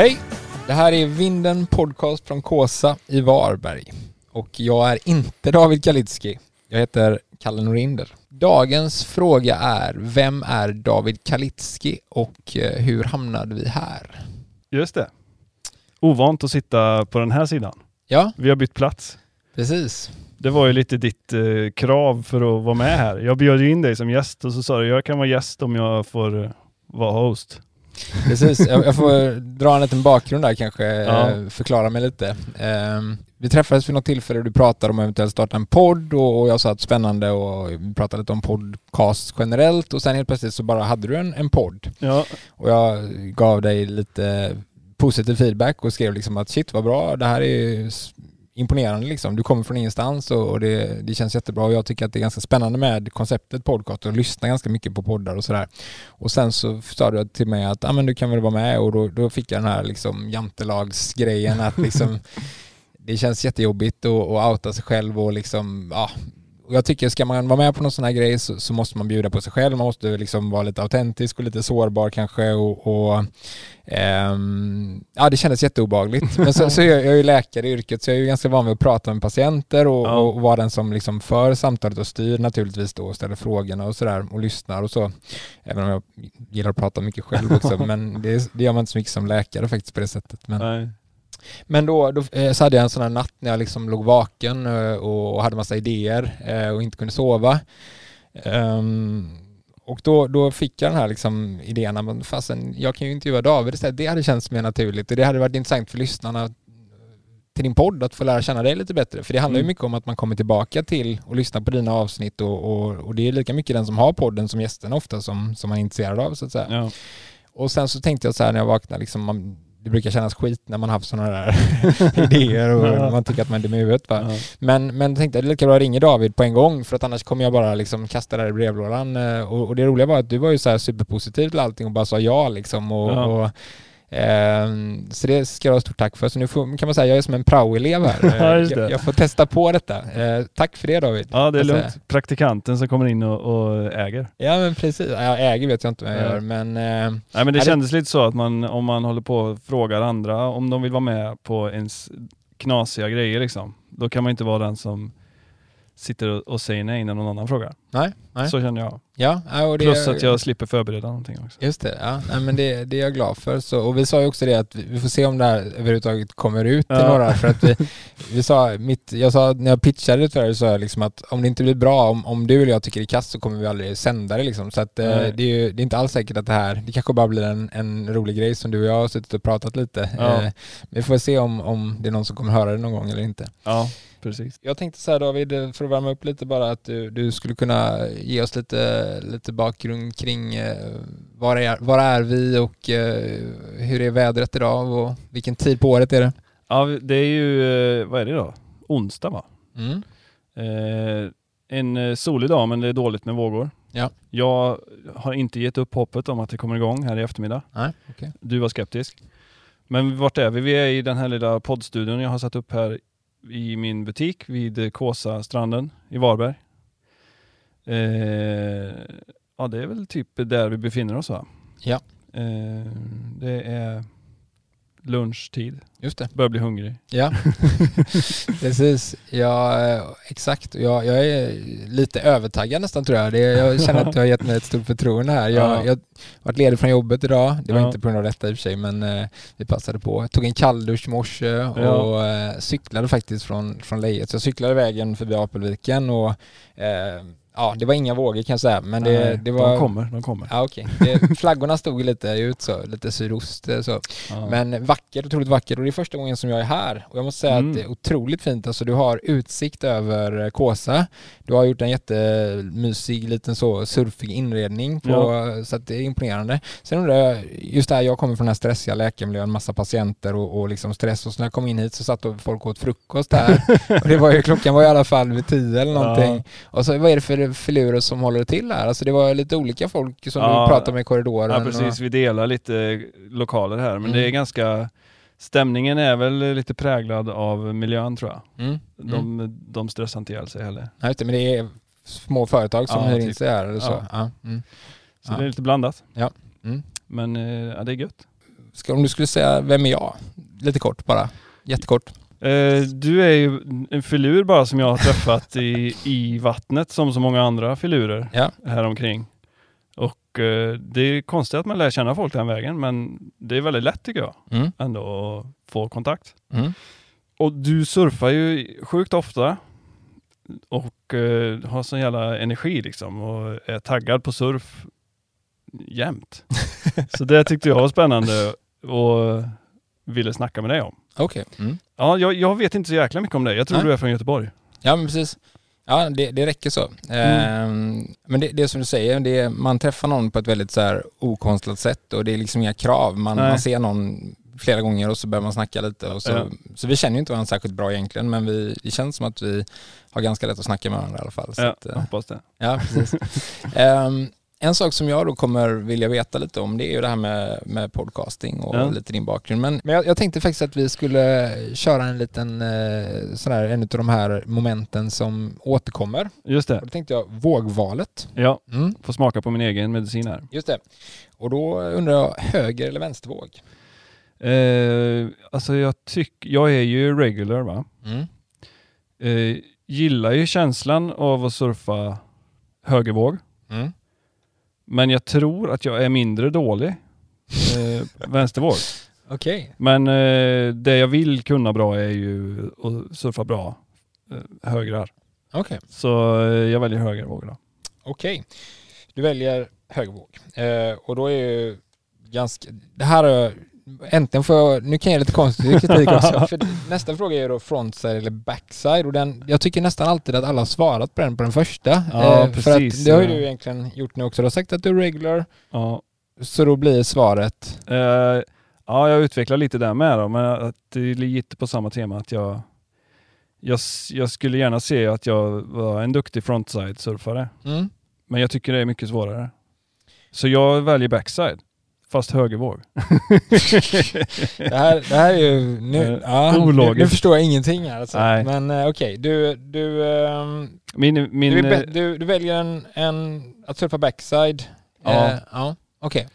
Hej! Det här är Vinden Podcast från Kåsa i Varberg. Och jag är inte David Kalitski. Jag heter Kalle Norinder. Dagens fråga är, vem är David Kalitski och eh, hur hamnade vi här? Just det. Ovant att sitta på den här sidan. Ja, Vi har bytt plats. precis. Det var ju lite ditt eh, krav för att vara med här. Jag bjöd ju in dig som gäst och så sa du jag kan vara gäst om jag får eh, vara host. Precis, jag, får dra en liten bakgrund där kanske, Ja. eh, förklara mig lite. Ehm, vi träffades vid något tillfälle och du pratade om att eventuellt starta en podd och, jag sa att spännande och vi pratade lite om podcast generellt och sen helt plötsligt så bara hade du en, en podd Ja, och jag gav dig lite positiv feedback och skrev liksom att shit vad bra, det här är s- imponerande liksom. Du kommer från ingenstans och, och det, det känns jättebra och jag tycker att det är ganska spännande med konceptet podcast och lyssna ganska mycket på poddar och sådär. Och sen så sa du till mig att ah, men du kan väl vara med och då, då fick jag den här liksom jantelagsgrejen att liksom det känns jättejobbigt att, att outa sig själv och liksom ja, och jag tycker ska man vara med på någon sån här grej så, så måste man bjuda på sig själv. Man måste liksom vara lite autentisk och lite sårbar kanske och, och ehm, ja det kändes jätteobagligt. Men så, så är jag, jag är ju läkare i yrket så jag är ju ganska van vid att prata med patienter och, Ja. och vara den som liksom för samtalet och styr naturligtvis då och ställer frågorna och sådär och lyssnar och så. Även om jag gillar att prata mycket själv också men det, det gör man inte så mycket som läkare faktiskt på det sättet. Men, nej. Men då, då eh, så hade jag en sån här natt när jag liksom låg vaken eh, och hade massa idéer eh, och inte kunde sova. Ehm, och då, då fick jag den här liksom idén, men fasen, jag kan ju intervjua David istället. Det hade känts mer naturligt och det hade varit intressant för lyssnarna till din podd att få lära känna dig lite bättre. För det handlar ju Mm. mycket om att man kommer tillbaka till och lyssnar på dina avsnitt och, och, och det är lika mycket den som har podden som gästen ofta som, som man är intresserad av så att säga. Ja. Och sen så tänkte jag så här när jag vaknade, liksom, man, det brukar kännas skit när man har haft sådana där idéer och Ja. man tycker att man är dum i huvudet. Ja. Men, men tänkte jag det är lika bra att ringa David på en gång för att annars kommer jag bara liksom kasta det här i brevlådan. eh, Och, och det roliga var att du var ju så superpositiv till allting och bara sa ja liksom. Och, Ja. och, så det ska jag ha stort tack för. Så nu får, kan man säga jag är som en praoelev här. Ja, Eh, jag, jag får testa på detta. Eh, tack för det David. ja, det är Alltså, lugnt. Praktikanten som kommer in och, och äger. Ja men precis. Jag äger vet jag inte vad jag Nej. gör men eh, Nej men det Ja, det- kändes lite så att man, om man håller på och frågar andra om de vill vara med på ens knasiga grejer liksom, då kan man inte vara den som sitter och, och säger nej när någon annan frågar. nej. nej. Så känner jag. Ja, och det, Plus att jag slipper förbereda någonting också. Just det, ja. Nej, men det, det är jag glad för. Så, och vi sa ju också det att vi, får se om det här överhuvudtaget kommer ut till Ja. några. För att vi, vi sa, mitt, jag sa, när jag pitchade det för er så sa jag liksom att om det inte blir bra, om, om du eller jag tycker det är kast så kommer vi aldrig sända det liksom. Så att, eh, det, är ju, det är inte alls säkert att det här, det kanske bara blir en, en rolig grej som du och jag har suttit och pratat lite. Ja. Eh, vi får se om, om det är någon som kommer höra det någon gång eller inte. Ja, precis. Jag tänkte så här David, för att värma upp lite bara att du, du skulle kunna ge oss lite, lite bakgrund kring eh, var, är, var är vi och eh, hur är vädret idag och vilken tid på året är det? Ja, det är ju, eh, vad är det då? Onsdag va? Mm. Eh, en solig dag men det är dåligt med vågor. Ja. Jag har inte gett upp hoppet om att det kommer igång här i eftermiddag. Nej, okej. Du var skeptisk. Men vart är vi? Vi är i den här lilla poddstudion jag har satt upp här i min butik vid Kåsa stranden i Varberg. Eh, ja, det är väl typ där vi befinner oss va? Ja. Eh, det är lunchtid. Just det. Börjar bli hungrig. Ja, precis. Ja, eh, exakt. Jag, jag är lite övertaggad nästan tror jag. Det, jag känner att du har gett mig ett stort förtroende här. Jag, Ja. har varit ledig från jobbet idag. Det var Ja. inte på grund av detta i och för sig, men eh, vi passade på. Jag tog en kalldusch i morse och eh, cyklade faktiskt från, från Lejet. Så jag cyklade vägen förbi Apelviken och eh, ja, det var inga vågor kan jag säga. Men det, Nej, det var... De kommer, de kommer. Ja, okej. Det- Flaggorna stod lite ut så, lite sydost eh, så. Ja. Men vackert, otroligt vackert och det är första gången som jag är här och jag måste säga Mm. att det är otroligt fint. Alltså du har utsikt över eh, Kåsa. Du har gjort en jättemysig liten så surfig inredning på, så att det är imponerande. Sen undrar jag, just där jag kommer från den här stressiga läkarmiljön, massa patienter och, och liksom stress och så när jag kom in hit så satt folk och åt frukost här och det var ju, klockan var i alla fall vid tio eller någonting. Ja. Och så vad är det för filurer som håller till här? Alltså det var lite olika folk som Ja. du pratade med i korridoren. Ja precis, vi delar lite lokaler här men Mm. det är ganska Stämningen är väl lite präglad av miljön tror jag. Och, mm. Mm. De, de stressar inte ihjäl sig heller. Det, men det är små företag som Ja, hyr in typ. sig här eller så. Ja. Ja. Mm. Så Ja. det är lite blandat. Ja. Mm. Men eh, ja, det är gött. ska, om du skulle säga, vem är jag? Lite kort bara. Jättekort. Eh, du är ju en filur bara som jag har träffat i, i vattnet som så många andra filurer Ja. här omkring. Och eh, det är konstigt att man lär känna folk den vägen men det är väldigt lätt tycker jag Mm. ändå att få kontakt. Mm. Och du surfar ju sjukt ofta och eh, har sån jävla energi liksom och är taggad på surf jämt. Så det tyckte jag var spännande och ville snacka med dig om. Okej. Mm. Ja, jag, jag vet inte så jäkla mycket om dig. Jag tror Nej. du är från Göteborg. Ja men precis. Ja det, det räcker så. Ehm, men det, det är som du säger, det är, man träffar någon på ett väldigt så här okonstlat sätt och det är liksom inga krav. Man, man ser någon flera gånger och så börjar man snacka lite. Och så, Ja. så vi känner ju inte varandra särskilt bra egentligen men vi, det känns som att vi har ganska lätt att snacka med varandra i alla fall. Så Ja, att, eh, hoppas det. Ja, precis. Ehm, en sak som jag då kommer vilja veta lite om det är ju det här med, med podcasting och Ja. lite din bakgrund. Men, men jag, jag tänkte faktiskt att vi skulle köra en liten, eh, sådär, en av de här momenten som återkommer. Just det. Och då tänkte jag vågvalet. Ja, Mm, får smaka på min egen medicin här. just det. Och då undrar jag, höger eller vänstervåg? Eh, alltså jag tycker, jag är ju regular va. Mm. Eh, gillar ju känslan av att surfa högervåg. Mm. Men jag tror att jag är mindre dålig eh, vänstervåg. Okej. Men eh, det jag vill kunna bra är ju att surfa bra eh, högrar. Okej. Så eh, jag väljer högervåg då. Okej. Du väljer högervåg. Eh, och då är ju ganska... Det här är... Äntligen får jag... Nu kan jag lite konstig kritik också. För nästa fråga är ju då frontside eller backside. Och den, jag tycker nästan alltid att alla har svarat på den på den första. Eh, Ja, För precis. att det har ju du egentligen gjort nu också. Du har sagt att du är regular. Ja, Så då blir svaret... eh, ja, jag utvecklar lite där med då, men att det är lite på samma tema att jag, jag, jag skulle gärna se att jag var en duktig frontside-surfare. Mm. Men jag tycker det är mycket svårare. Så jag väljer backside, fast högervåg. Det här, det här är ju... Nu, ja, nu, ologiskt. nu förstår jag ingenting här alltså. Nej. Men eh, okej, du... Du, ehm, Min, min, du, är eh, du, du väljer en, en... Att surfa backside. Ja. Eh, ja. Okej.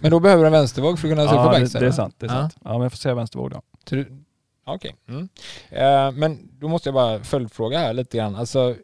Men då behöver du en vänstervåg för att kunna surfa ja, det, backside? det är va? sant. Det är Ja. sant. Ja, men jag får säga vänstervåg då. Ja, Okej. Mm. Eh, men då måste jag bara följdfråga här lite grann. Alltså,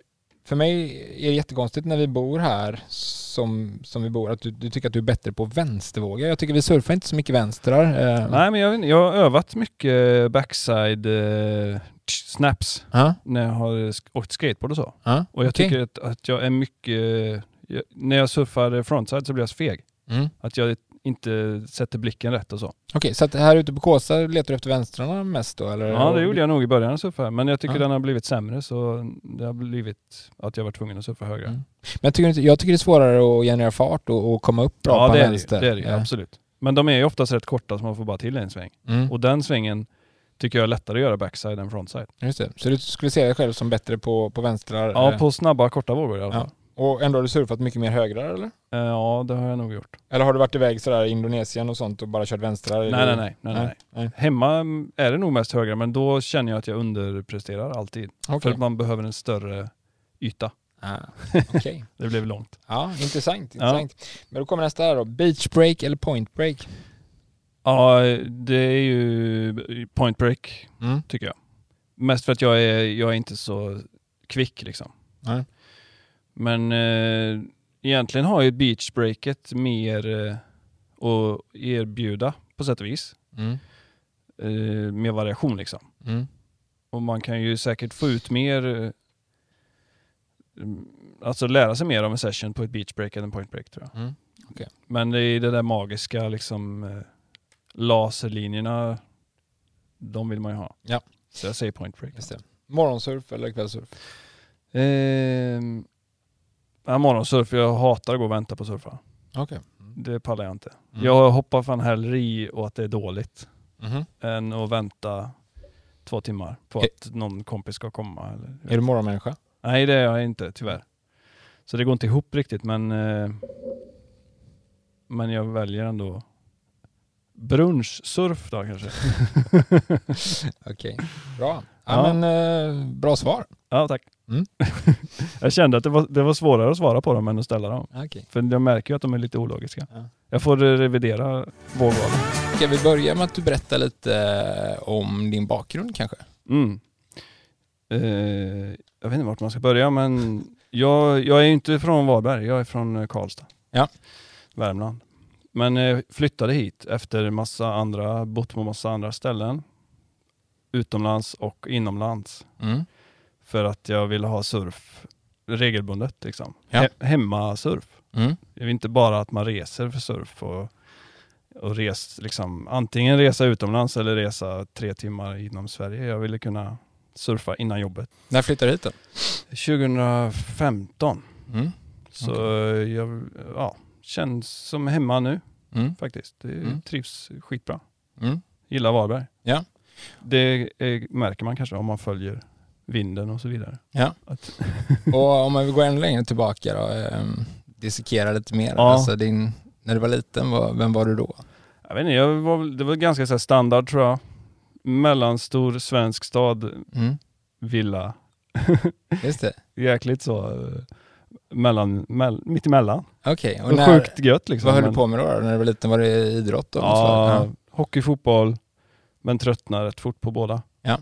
för mig är det jättekonstigt när vi bor här som, som vi bor, att du, du tycker att du är bättre på vänstervågar. Jag tycker vi surfar inte så mycket vänstrar. Eh, Nej, men jag, jag har övat mycket backside eh, snaps Ja, när jag har åkt skateboard och så. ja, Och jag okej. tycker att, att jag är mycket... Jag, när jag surfar frontside så blir jag så feg. Mm. Att jag inte sätter blicken rätt och så. Okej, så att här ute på Kåsa letar du efter vänstrarna mest då? Eller? Ja, det gjorde jag nog i början att surfa. Men jag tycker Ja. den har blivit sämre så det har blivit att jag var tvungen att surfa högre. Mm. Men jag tycker, jag tycker det är svårare att generera fart och, och komma upp bra Ja, på det vänster. det, det är det Eh, absolut. Men de är ju oftast rätt korta så man får bara till en sväng. Mm. Och den svängen tycker jag är lättare att göra backside än frontside. Just det. Så du skulle se dig själv som bättre på, på vänstrar? Ja, eh, på snabba korta vågor i alla Ja. Och ändå har du surfat mycket mer högrar eller? Eh, Ja, det har jag nog gjort. Eller har du varit iväg sådär i Indonesien och sånt och bara kört vänstrar? Nej, nej, nej, nej, nej. Hemma mm, är det nog mest högre, men då känner jag att jag underpresterar alltid. För Okej. att man behöver en större yta. Ah, okej. Det blev långt. Ja, intressant. intressant. Men då kommer nästa här då. Beach break eller point break? Ja, det är ju point break, Mm. tycker jag. Mest för att jag är, jag är inte så kvick liksom. Nej. Men eh, egentligen har ju beachbreaket mer eh, att erbjuda på sätt och vis. Mm. Eh, mer variation liksom. Mm. Och man kan ju säkert få ut mer, eh, alltså lära sig mer av en session på ett beachbreak än en pointbreak tror jag. Mm. Men det är det där magiska liksom eh, laserlinjerna, de vill man ju ha. Ja. Så jag säger pointbreak. Morgonsurf eller kvällsurf? Ehm, ja, morgonsurf, jag hatar att gå och vänta på surfa. Okej. Det pallar jag inte. Mm. Jag hoppar fan hellre i och att det är dåligt Mhm. än att vänta två timmar på Är- att någon kompis ska komma. Eller, Är du morgonmänniska? Nej, det är jag inte tyvärr. Så det går inte ihop riktigt, men, eh, men jag väljer ändå brunchsurf då kanske. Okej. Bra. Ja, Ja. men eh, bra svar. Ja, tack. Mm. jag kände att det var, det var svårare att svara på dem än att ställa dem. Okej. För jag märker ju att de är lite ologiska. Ja. Jag får revidera vågvalen. Ska vi börja med att du berättar lite eh, om din bakgrund kanske? Mm. Eh, jag vet inte vart man ska börja men jag, jag är inte från Varberg, jag är från eh, Karlstad. Ja. Värmland. Men eh, flyttade hit efter massa andra, bott på massa andra ställen. Utomlands och inomlands. Mm. För att jag ville ha surf regelbundet liksom. Ja. He- hemmasurf. Mm. Det är inte bara att man reser för surf och, och res, liksom, antingen resa utomlands eller resa tre timmar inom Sverige. Jag ville kunna surfa innan jobbet. När flyttade du hit då? 2015. Mm. Så jag ja, känns som hemma nu Mm. faktiskt. Det Mm. trivs skitbra. Mm. Gillar Varberg. Ja. Det är, märker man kanske om man följer vinden och så vidare. Ja. Att, Och om man vill gå ännu längre tillbaka då, eh, dissekera lite mer. Ja. Alltså din, när du var liten, vad- vem var du då? jag vet inte, jag var, det var ganska så standard tror jag. Mellanstor svensk stad, Mm. villa. Just det. Jäkligt så mellan, mell, mitt emellan. Okej, Och när, Sjukt gött liksom. vad höll men- du på med då? När du var liten, var det idrott? Då, Ja, ja. hockey, fotboll, men tröttnade rätt fort på båda. Ja.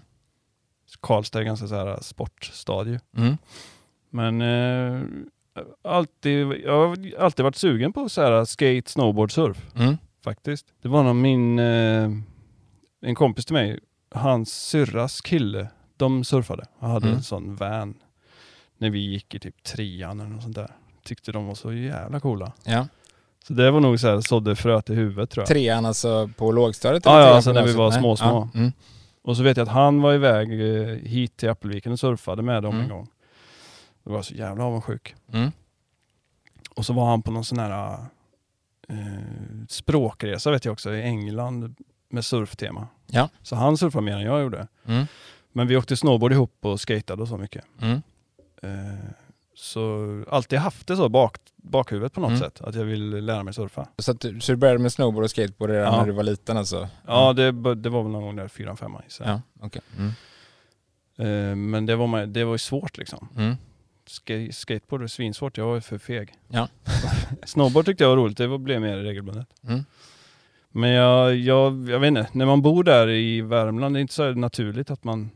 Karlstad är ganska så här sportstad ju. Mm. Men eh, alltid, jag har alltid varit sugen på så här skate, snowboard, surf Mm. faktiskt. Det var nog min, eh, en kompis till mig, hans syrras kille, de surfade. Han hade Mm. en sån van när vi gick i typ trean eller något sånt där. Tyckte de var så jävla coola. Ja. Så det var nog så här, sådde fröet i huvudet tror jag. Trean alltså på lågstadiet? Ja, eller ja, alltså när vi var små, små. Ja. Mm. Och så vet jag att han var iväg eh, hit till Appelviken och surfade med dem Mm. en gång. Jag var så jävla avundsjuk. Mm. Och så var han på någon sån här eh, språkresa vet jag också i England med surftema. Ja. Så han surfade mer än jag gjorde. Mm. Men vi åkte snowboard ihop och skatade och så mycket. Mm. Eh, så alltid haft det så bak, bakhuvudet på något Mm. sätt, att jag vill lära mig surfa. Så, att du, så du började med snowboard och skateboard redan Ja. när du var liten alltså? Ja, det, det var väl någon gång där fyran, femman gissar jag. Ja, okej. Mm. Eh, men det var, det var ju svårt liksom. Mm. Ska- skateboard är svinsvårt, jag var för feg. Ja. Snowboard tyckte jag var roligt, det var- blev mer regelbundet. Mm. Men jag, jag, jag vet inte, när man bor där i Värmland, det är inte så naturligt att man,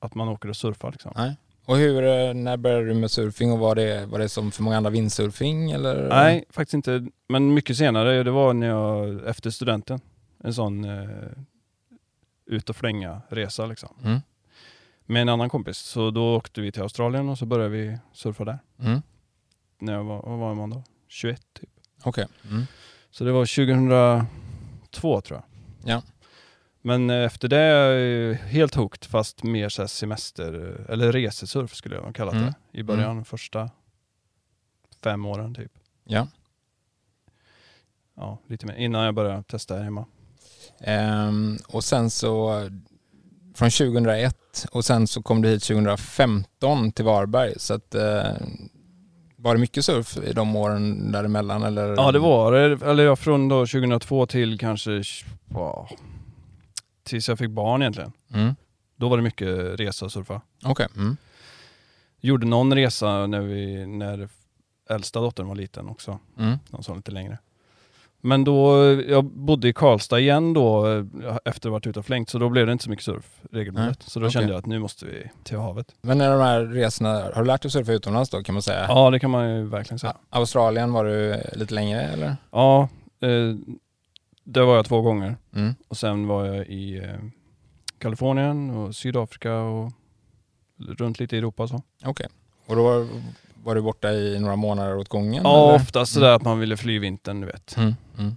att man åker och surfar. Liksom. Nej. Och hur, eh, när började du med surfing och var det, var det som för många andra windsurfing eller? Nej, faktiskt inte. Men mycket senare, det var när jag, efter studenten, en sån eh, ut och flänga resa liksom. Mm. Med en annan kompis. Så då åkte vi till Australien och så började vi surfa där. Mm. När jag var, vad var man då? 21 typ. Okej. Mm. Så det var 2002 tror jag. Ja. Men eh, efter det är jag helt hooked fast mer så semester eller resesurf skulle jag kalla det. Mm. I början, första fem åren typ. Ja. Ja, lite mer. Innan jag började testa här hemma. Ehm, och sen så från 2001 och sen så kom du hit 2015 till Varberg så att eh, var det mycket surf i de åren däremellan eller? Ja det var det. Eller ja, från då 2002 till kanske ja, tills jag fick barn egentligen. Mm. Då var det mycket resa och surfa. Okej. Mm. Gjorde någon resa när, vi, när äldsta dottern var liten också. Mm. någon som lite längre. Men då, jag bodde i Karlstad igen då efter att ha varit ute och flängt så då blev det inte så mycket surf regelbundet. Nej, Så då okej. kände jag att nu måste vi till havet. Men när de här resorna, har du lärt dig surfa utomlands då kan man säga? Ja det kan man ju verkligen säga. Australien var du lite längre eller? Ja, eh, där var jag två gånger. Mm. Och sen var jag i eh, Kalifornien och Sydafrika och runt lite i Europa. Okej. Och då var, var du borta i några månader åt gången? Ja, eller? oftast sådär att man ville fly vintern, du vet. Mm. Mm.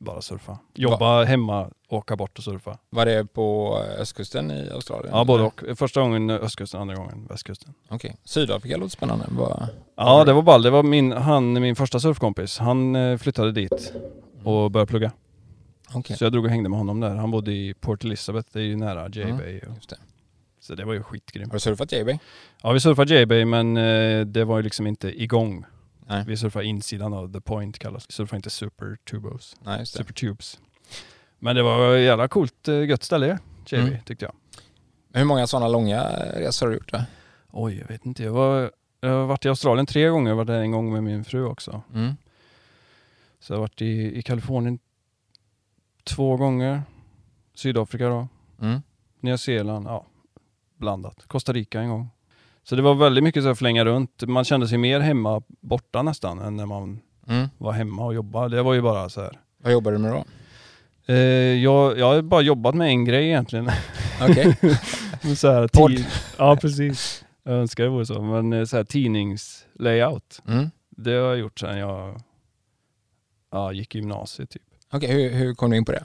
Bara surfa. Jobba hemma, åka bort och surfa. Var det på östkusten i Australien? Ja, både och. Första gången östkusten, andra gången västkusten. Okej. Sydafrika låter spännande. Vad- Ja, det var ball. Det var min, han, min första surfkompis. Han eh, flyttade dit och började plugga. Okej. Så jag drog och hängde med honom där. Han bodde i Port Elizabeth, det är ju nära J-Bay. Just det. Så det var ju skitgrymt. Har du surfat JB? Ja, vi surfade J-Bay men eh, det var ju liksom inte igång. Nej. Vi surfade insidan av The Point kallas Vi surfade inte Super Tubos. Nej, det. Super Tubes. Men det var jävla coolt, eh, gött ställe J-Bay Mm. tyckte jag. Hur många sådana långa resor har du gjort? Då? Oj, jag vet inte. Jag, var, jag har varit i Australien tre gånger, jag varit där en gång med min fru också. Mm. Så jag har varit i, i Kalifornien två gånger. Sydafrika då. Mm. Nya Zeeland, ja, blandat. Costa Rica en gång. Så det var väldigt mycket så att flänga runt. Man kände sig mer hemma borta nästan än när man Mm. var hemma och jobbade. Det var ju bara så här. Vad jobbar du med då? Eh, jag, jag har bara jobbat med en grej egentligen. Okej. så här, Podd. Ja, precis. Jag önskar det vore så. Men eh, så här, tidningslayout, Mm. det har jag gjort sedan jag ja, gick i gymnasiet. Typ. Okej, hur, hur kom du in på det?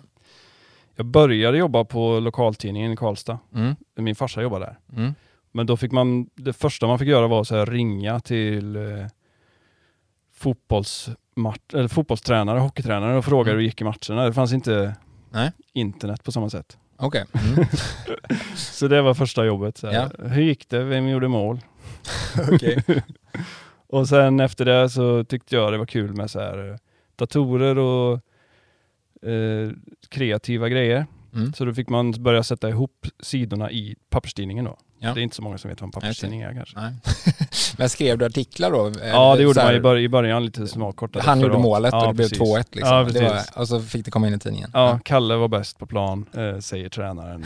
Jag började jobba på lokaltidningen i Karlstad. Mm. Min farsa jobbade där. Mm. Men då fick man, det första man fick göra var här, ringa till eh, fotbollsmatch, eller fotbollstränare, hockeytränare och fråga Mm. hur det gick i matcherna. Det fanns inte Nej. internet på samma sätt. Okej. Mm. Så det var första jobbet. Så här. Hur gick det? Vem gjorde mål? Okej. Och sen efter det så tyckte jag det var kul med så här, eh, datorer och eh, kreativa grejer. Mm. Så då fick man börja sätta ihop sidorna i papperstidningen då. Ja. Det är inte så många som vet vad en papperstidning är kanske. Men skrev du artiklar då? Ja det gjorde man i, bör i början, lite små korta Han gjorde målet och Ja, det blev precis. 2-1 liksom. Ja, det var, och så fick det komma in i tidningen? Ja, Kalle var bäst på plan, eh, säger tränaren.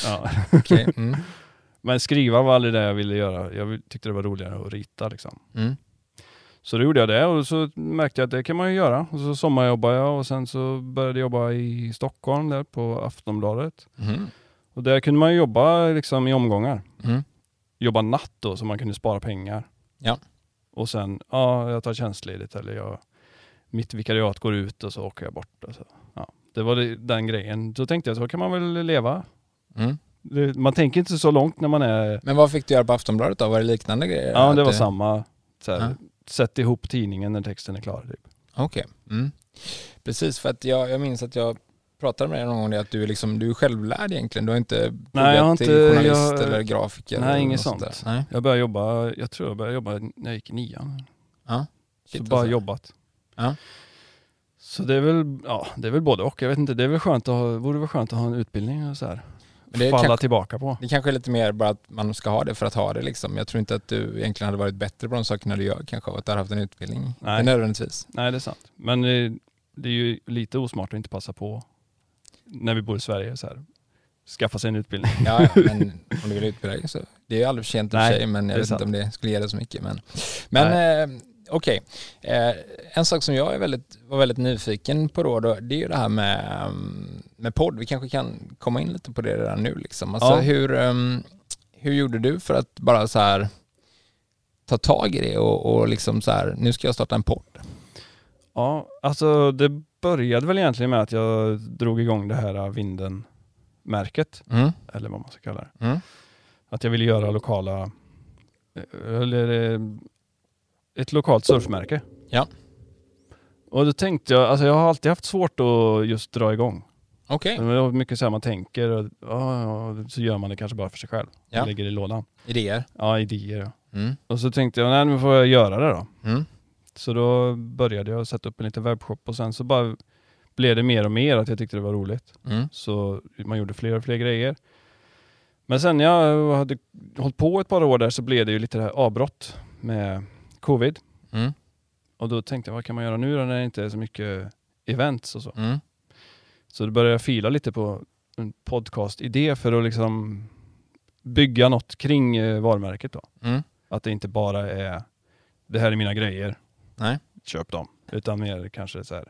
Okej. Mm. Men skriva var aldrig det jag ville göra. Jag tyckte det var roligare att rita liksom. Mm. Så då gjorde jag det och så märkte jag att det kan man ju göra. Och så sommarjobbade jag och sen så började jag jobba i Stockholm där på Aftonbladet. Mm. Och där kunde man jobba liksom i omgångar. Mm. Jobba natt då så man kunde spara pengar. Ja. Och sen, ja jag tar tjänstledigt eller jag, mitt vikariat går ut och så åker jag bort. Så. Ja, det var det, den grejen. Så tänkte jag, så kan man väl leva. Mm. Det, man tänker inte så långt när man är... Men vad fick du göra på Aftonbladet då? Var det liknande grejer? Ja, det var samma. Så här, Ja. Sätt ihop tidningen när texten är klar. Typ. Okej. Mm. Precis, för att jag, jag minns att jag pratade med dig någon gång att du är, liksom, du är självlärd egentligen. Du har inte pluggat jag har inte- till journalist jag- eller grafiker? Nej, eller inget sånt. där. Nej. Jag började jobba, jag tror jag började jobba när jag gick i nian. Ja. Så bara alltså. jobbat. Ja. Så det är väl, ja, det är väl både och. Jag vet inte, det är väl skönt att ha, vore väl skönt att ha en utbildning och så här. Det Falla kanske- tillbaka på. Det kanske är lite mer bara att man ska ha det för att ha det liksom. Jag tror inte att du egentligen hade varit bättre på de sakerna du gör kanske av att du har haft en utbildning. Nej. Nej. Nödvändigtvis. Nej, det är sant. Men det, det är ju lite osmart att inte passa på när vi bor i Sverige. Så här. Skaffa sig en utbildning. Ja, ja, men om du vill utbilda dig så. Det är ju aldrig för sent i och Nej, sig, men jag vet sant. inte om det skulle ge dig så mycket. Men, men eh, okej. Eh, en sak som jag är väldigt, var väldigt nyfiken på då, då, det är ju det här med, um, med podd. Vi kanske kan komma in lite på det redan nu. Liksom. Alltså, Ja. hur, um, hur gjorde du för att bara så här ta tag i det och, och liksom så här, nu ska jag starta en podd? Ja, alltså det började väl egentligen med att jag drog igång det här Vinden-märket. Mm. Eller vad man ska kalla det. Mm. Att jag ville göra lokala, eller eh, ett lokalt surfmärke. Ja. Och då tänkte jag, alltså jag har alltid haft svårt att just dra igång. Okej, Det är mycket så här man tänker och ja, så gör man det kanske bara för sig själv. Ja. Lägger det i lådan. idéer. Ja, idéer. Mm. Och så tänkte jag, nej nu får jag göra det då. Mm. Så då började jag sätta upp en liten webbshop och sen så bara blev det mer och mer att jag tyckte det var roligt. Mm. Så man gjorde fler och fler grejer. Men sen när jag hade hållit på ett par år där så blev det ju lite det här avbrott med covid. Mm. Och då tänkte jag, vad kan man göra nu då när det inte är så mycket events och så. Så då började jag fila lite på en podcast-idé för att liksom bygga något kring eh, varumärket då. Mm. Att det inte bara är, det här är mina grejer, Nej. köp dem. Utan mer kanske så här,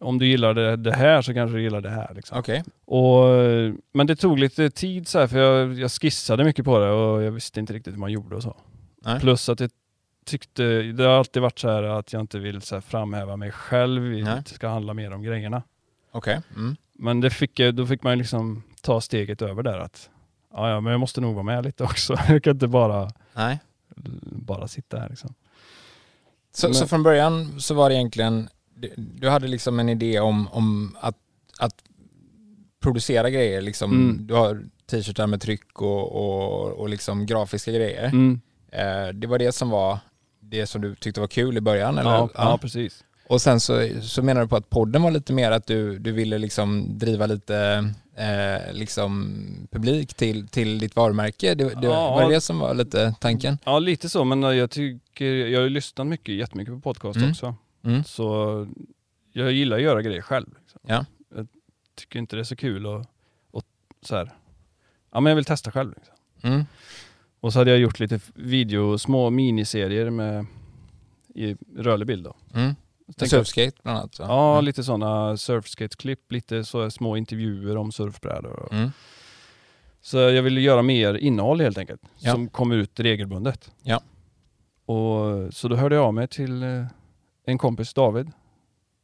om du gillar det, det här så kanske du gillar det här. Liksom. Okej. Och, men det tog lite tid så här, för jag, jag skissade mycket på det och jag visste inte riktigt hur man gjorde och så. Nej. Plus att jag tyckte, det har alltid varit så här att jag inte vill så här framhäva mig själv, det ska handla mer om grejerna. Okej. Mm. Men det fick, då fick man liksom ta steget över där att ja, ja, men jag måste nog vara med lite också. Jag kan inte bara, Nej. bara sitta här liksom. Så, Men- så från början så var det egentligen, du, du hade liksom en idé om, om att, att producera grejer liksom. Mm. Du har t-shirtar med tryck och, och, och liksom grafiska grejer. Mm. Eh, det var det som var det som du tyckte var kul i början eller? Ja, ja, precis. Och sen så, så menar du på att podden var lite mer att du, du ville liksom driva lite eh, liksom publik till, till ditt varumärke? Det, det Ja. var det som var lite tanken? Ja lite så, men jag tycker, jag har ju lyssnat mycket, jättemycket på podcast Mm. också. Mm. Så jag gillar att göra grejer själv. Liksom. Ja. Jag tycker inte det är så kul att, att så här, ja men jag vill testa själv. Liksom. Mm. Och så hade jag gjort lite video, små miniserier med i rörlig bild då. Mm. Jag- Surfskate bland annat? Så. Ja, Mm. lite sådana surfskate-klipp, lite så små intervjuer om surfbrädor. Mm. Så jag ville göra mer innehåll helt enkelt, Ja. som kommer ut regelbundet. Ja. Och, så då hörde jag av mig till eh, en kompis, David,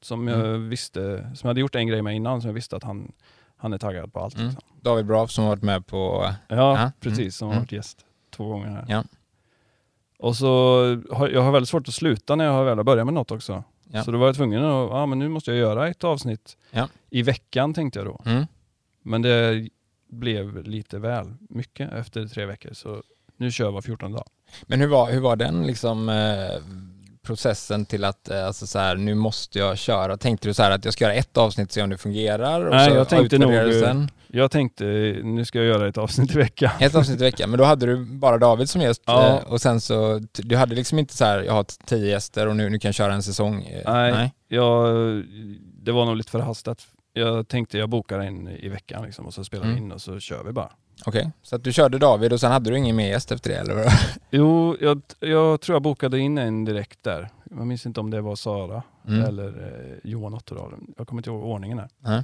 som jag Mm. visste, som jag hade gjort en grej med innan, som jag visste att han, han är taggad på allt. Mm. Liksom. David Braff som har varit med på... Ja, Ja, precis, mm, som har mm. varit gäst två gånger här. Ja. Och så jag har väldigt svårt att sluta när jag har väl har börjat med något också. Ja. Så då var jag tvungen att, ja men nu måste jag göra ett avsnitt Ja. i veckan tänkte jag då. Mm. Men det blev lite väl mycket efter tre veckor så nu kör jag var 14 dag. Men hur var, hur var den liksom eh, processen till att, eh, alltså så här, nu måste jag köra? Tänkte du så här att jag ska göra ett avsnitt och se om det fungerar? Och Nej, så jag tänkte nog, sen? Jag tänkte nu ska jag göra ett avsnitt i veckan. Ett avsnitt i veckan, men då hade du bara David som gäst Ja. eh, och sen så, du hade liksom inte så här, jag har tio gäster och nu, nu kan jag köra en säsong? eh, Nej. Jag, det var nog lite förhastat. Jag tänkte jag bokar en i veckan liksom, och så spelar vi Mm. in och så kör vi bara. Okej, så att du körde David och sen hade du ingen mer gäst efter det eller? vadå? Jo, jag, jag tror jag bokade in en direkt där. Jag minns inte om det var Sara Mm. eller eh, Johan Otterdal. Jag kommer inte ihåg ordningen här. Nej.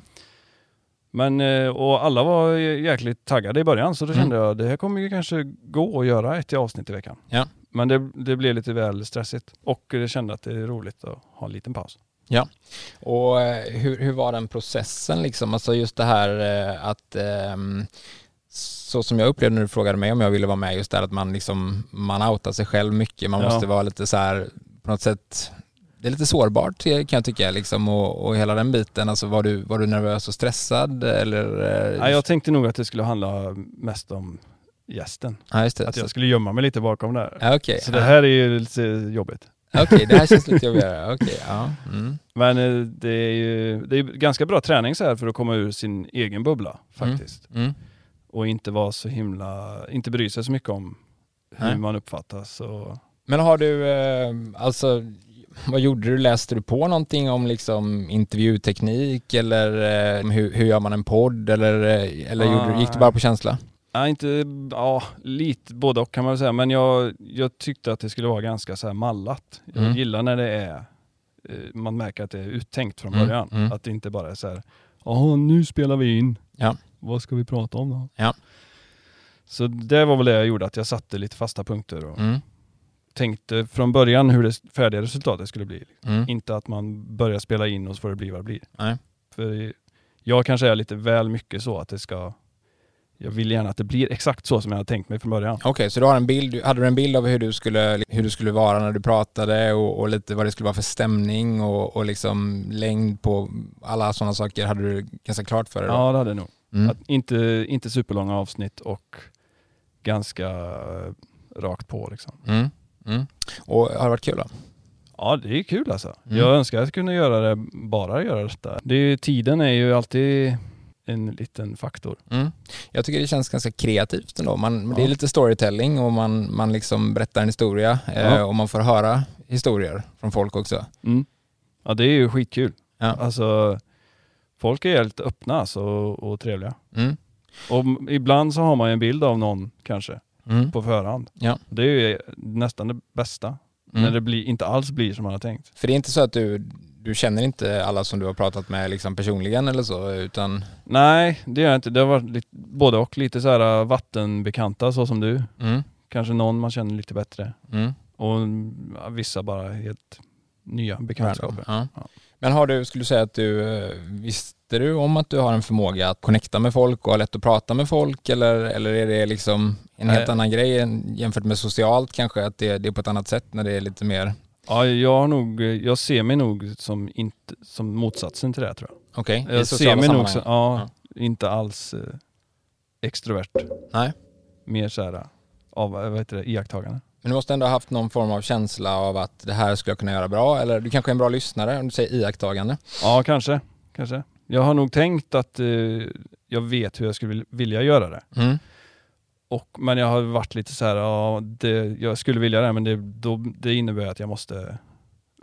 Men, eh, och alla var jäkligt taggade i början så då Mm. kände jag det här kommer ju kanske gå att göra ett avsnitt i veckan. Ja. Men det, det blev lite väl stressigt och jag kände att det är roligt att ha en liten paus. Och eh, hur, hur var den processen liksom? Alltså just det här eh, att ehm, så som jag upplevde när du frågade mig om jag ville vara med, just det här att man liksom, man outar sig själv mycket, man Ja. måste vara lite så här på något sätt det är lite sårbart kan jag tycka liksom och, och hela den biten, alltså var du, var du nervös och stressad eller? eh, Nej, jag tänkte nog att det skulle handla mest om gästen. ja, det. Att jag skulle gömma mig lite bakom där. ja, okej. Så det här är ju lite jobbigt. Okej, det här känns lite jobbigare. Okej, ja. Mm. Men eh, det är ju det är ganska bra träning så här för att komma ur sin egen bubbla faktiskt. Mm. Och inte vara så himla, inte bry sig så mycket om hur Nej. man uppfattas. Och, Men har du, eh, alltså vad gjorde du? Läste du på någonting om liksom intervjuteknik eller eh, hur, hur gör man en podd eller, eh, eller gjorde, du- gick du bara på känsla? ja, inte, ja, lite både och kan man väl säga. Men jag, jag tyckte att det skulle vara ganska så här mallat. Jag Mm. gillar när det är, eh, man märker att det är uttänkt från Mm, början. mm. Att det inte bara är så här, jaha nu spelar vi in. Ja. Vad ska vi prata om då? Ja. Så det var väl det jag gjorde, att jag satte lite fasta punkter och Mm. Tänkte från början hur det färdiga resultatet skulle bli. Mm. Inte att man börjar spela in och så får det bli vad det blir. Nej. För jag kanske är lite väl mycket så att det ska... Jag vill gärna att det blir exakt så som jag hade tänkt mig från början. Okej, så du har en bild, hade du en bild av hur du skulle, hur du skulle vara när du pratade och, och lite vad det skulle vara för stämning och, och liksom längd på alla sådana saker hade du ganska klart för dig då? Ja, det hade jag nog. Mm. Att inte, inte superlånga avsnitt och ganska eh, rakt på liksom. Mm. Mm. Och har det varit kul då? Ja, det är kul alltså. Mm. Jag önskar att jag kunde göra det, bara göra detta. Det är, ju- tiden är ju alltid en liten faktor. Mm. Jag tycker det känns ganska kreativt ändå. Man, Det Ja. är lite storytelling och man, man liksom berättar en historia eh, Ja. och man får höra historier från folk också. Mm. Ja, det är ju skitkul. Ja. Alltså, folk är helt öppna alltså, och, och trevliga. Mm. Och ibland så har man ju en bild av någon kanske Mm. på förhand. Ja. Det är ju nästan det bästa. När Mm. det blir, inte alls blir som man har tänkt. För det är inte så att du, du känner inte alla som du har pratat med liksom personligen eller så utan Nej, det gör jag inte. Det har varit lite, både och. Lite så här äh, vattenbekanta så som du. mm. Kanske någon man känner lite bättre. Mm. Och ja, vissa bara helt nya bekantskaper. Ja. Ja. Men har du, skulle du säga att du, eh, visste du om att du har en förmåga att connecta med folk och har lätt att prata med folk eller, eller är det liksom en helt Nej. annan grej jämfört med socialt kanske, att det, det är på ett annat sätt när det är lite mer, Ja, jag, har nog, jag ser mig nog som, inte, som motsatsen till det tror jag. okej, i Jag ser mig nog som, ja, inte alls eh, extrovert. Nej. Mer så här, av, vad heter det, iakttagande. Men du måste ändå ha haft någon form av känsla av att det här skulle jag kunna göra bra eller du kanske är en bra lyssnare om du säger iakttagande. Ja, kanske. kanske. Jag har nog tänkt att eh, jag vet hur jag skulle vilja göra det. Mm. Och, men jag har varit lite så här, ja, det, jag skulle vilja det, men det, då, det innebär att jag måste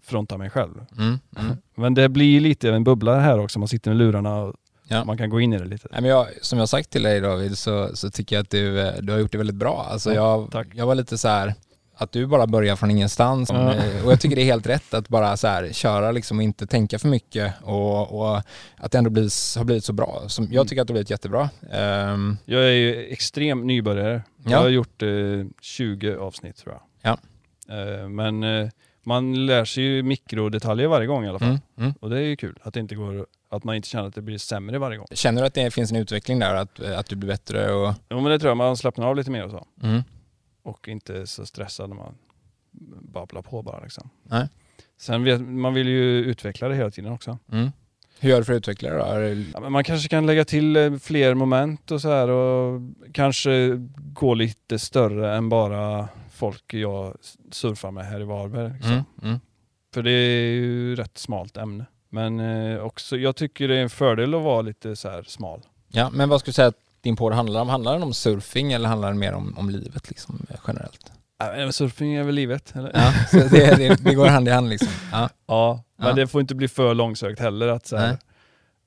fronta mig själv. Mm. Mm. Men det blir lite en bubbla här också, man sitter med lurarna och Ja. man kan gå in i det lite. Nej, men jag, som jag sagt till dig David så, så tycker jag att du, eh, du har gjort det väldigt bra. Alltså Ja, jag, tack. jag var lite så här att du bara börjar från ingenstans Ja. Eh, och jag tycker det är helt rätt att bara så här köra liksom och inte tänka för mycket och, och att det ändå blir, har blivit så bra. Som, jag tycker att det har blivit jättebra. Ehm, Jag är ju extrem nybörjare. Ja. Jag har gjort eh, 20 avsnitt tror jag. Ja. Eh, men eh, man lär sig ju mikrodetaljer varje gång i alla fall. mm, mm. Och det är ju kul att, det inte går, att man inte känner att det blir sämre varje gång. Känner du att det finns en utveckling där, att, att du blir bättre och... Jo men det tror jag, man slappnar av lite mer och så. Mm. Och inte så stressad när man babblar på bara liksom. Nej. Sen vet, man vill ju utveckla det hela tiden också. Mm. Hur gör du för att utveckla det då? Det- Ja, man kanske kan lägga till eh, fler moment och så här och kanske gå lite större än bara folk jag surfar med här i Varberg. Liksom. Mm. Mm. För det är ju rätt smalt ämne. Men eh, också, jag tycker det är en fördel att vara lite så här smal. Ja, men vad skulle du säga att din podd handlar om? Handlar den om surfing eller handlar den mer om, om livet liksom generellt? Surfing är väl livet? Eller? Ja, det, det, det går hand i hand liksom. Ja. Ja, men Ja. det får inte bli för långsökt heller. Att så här,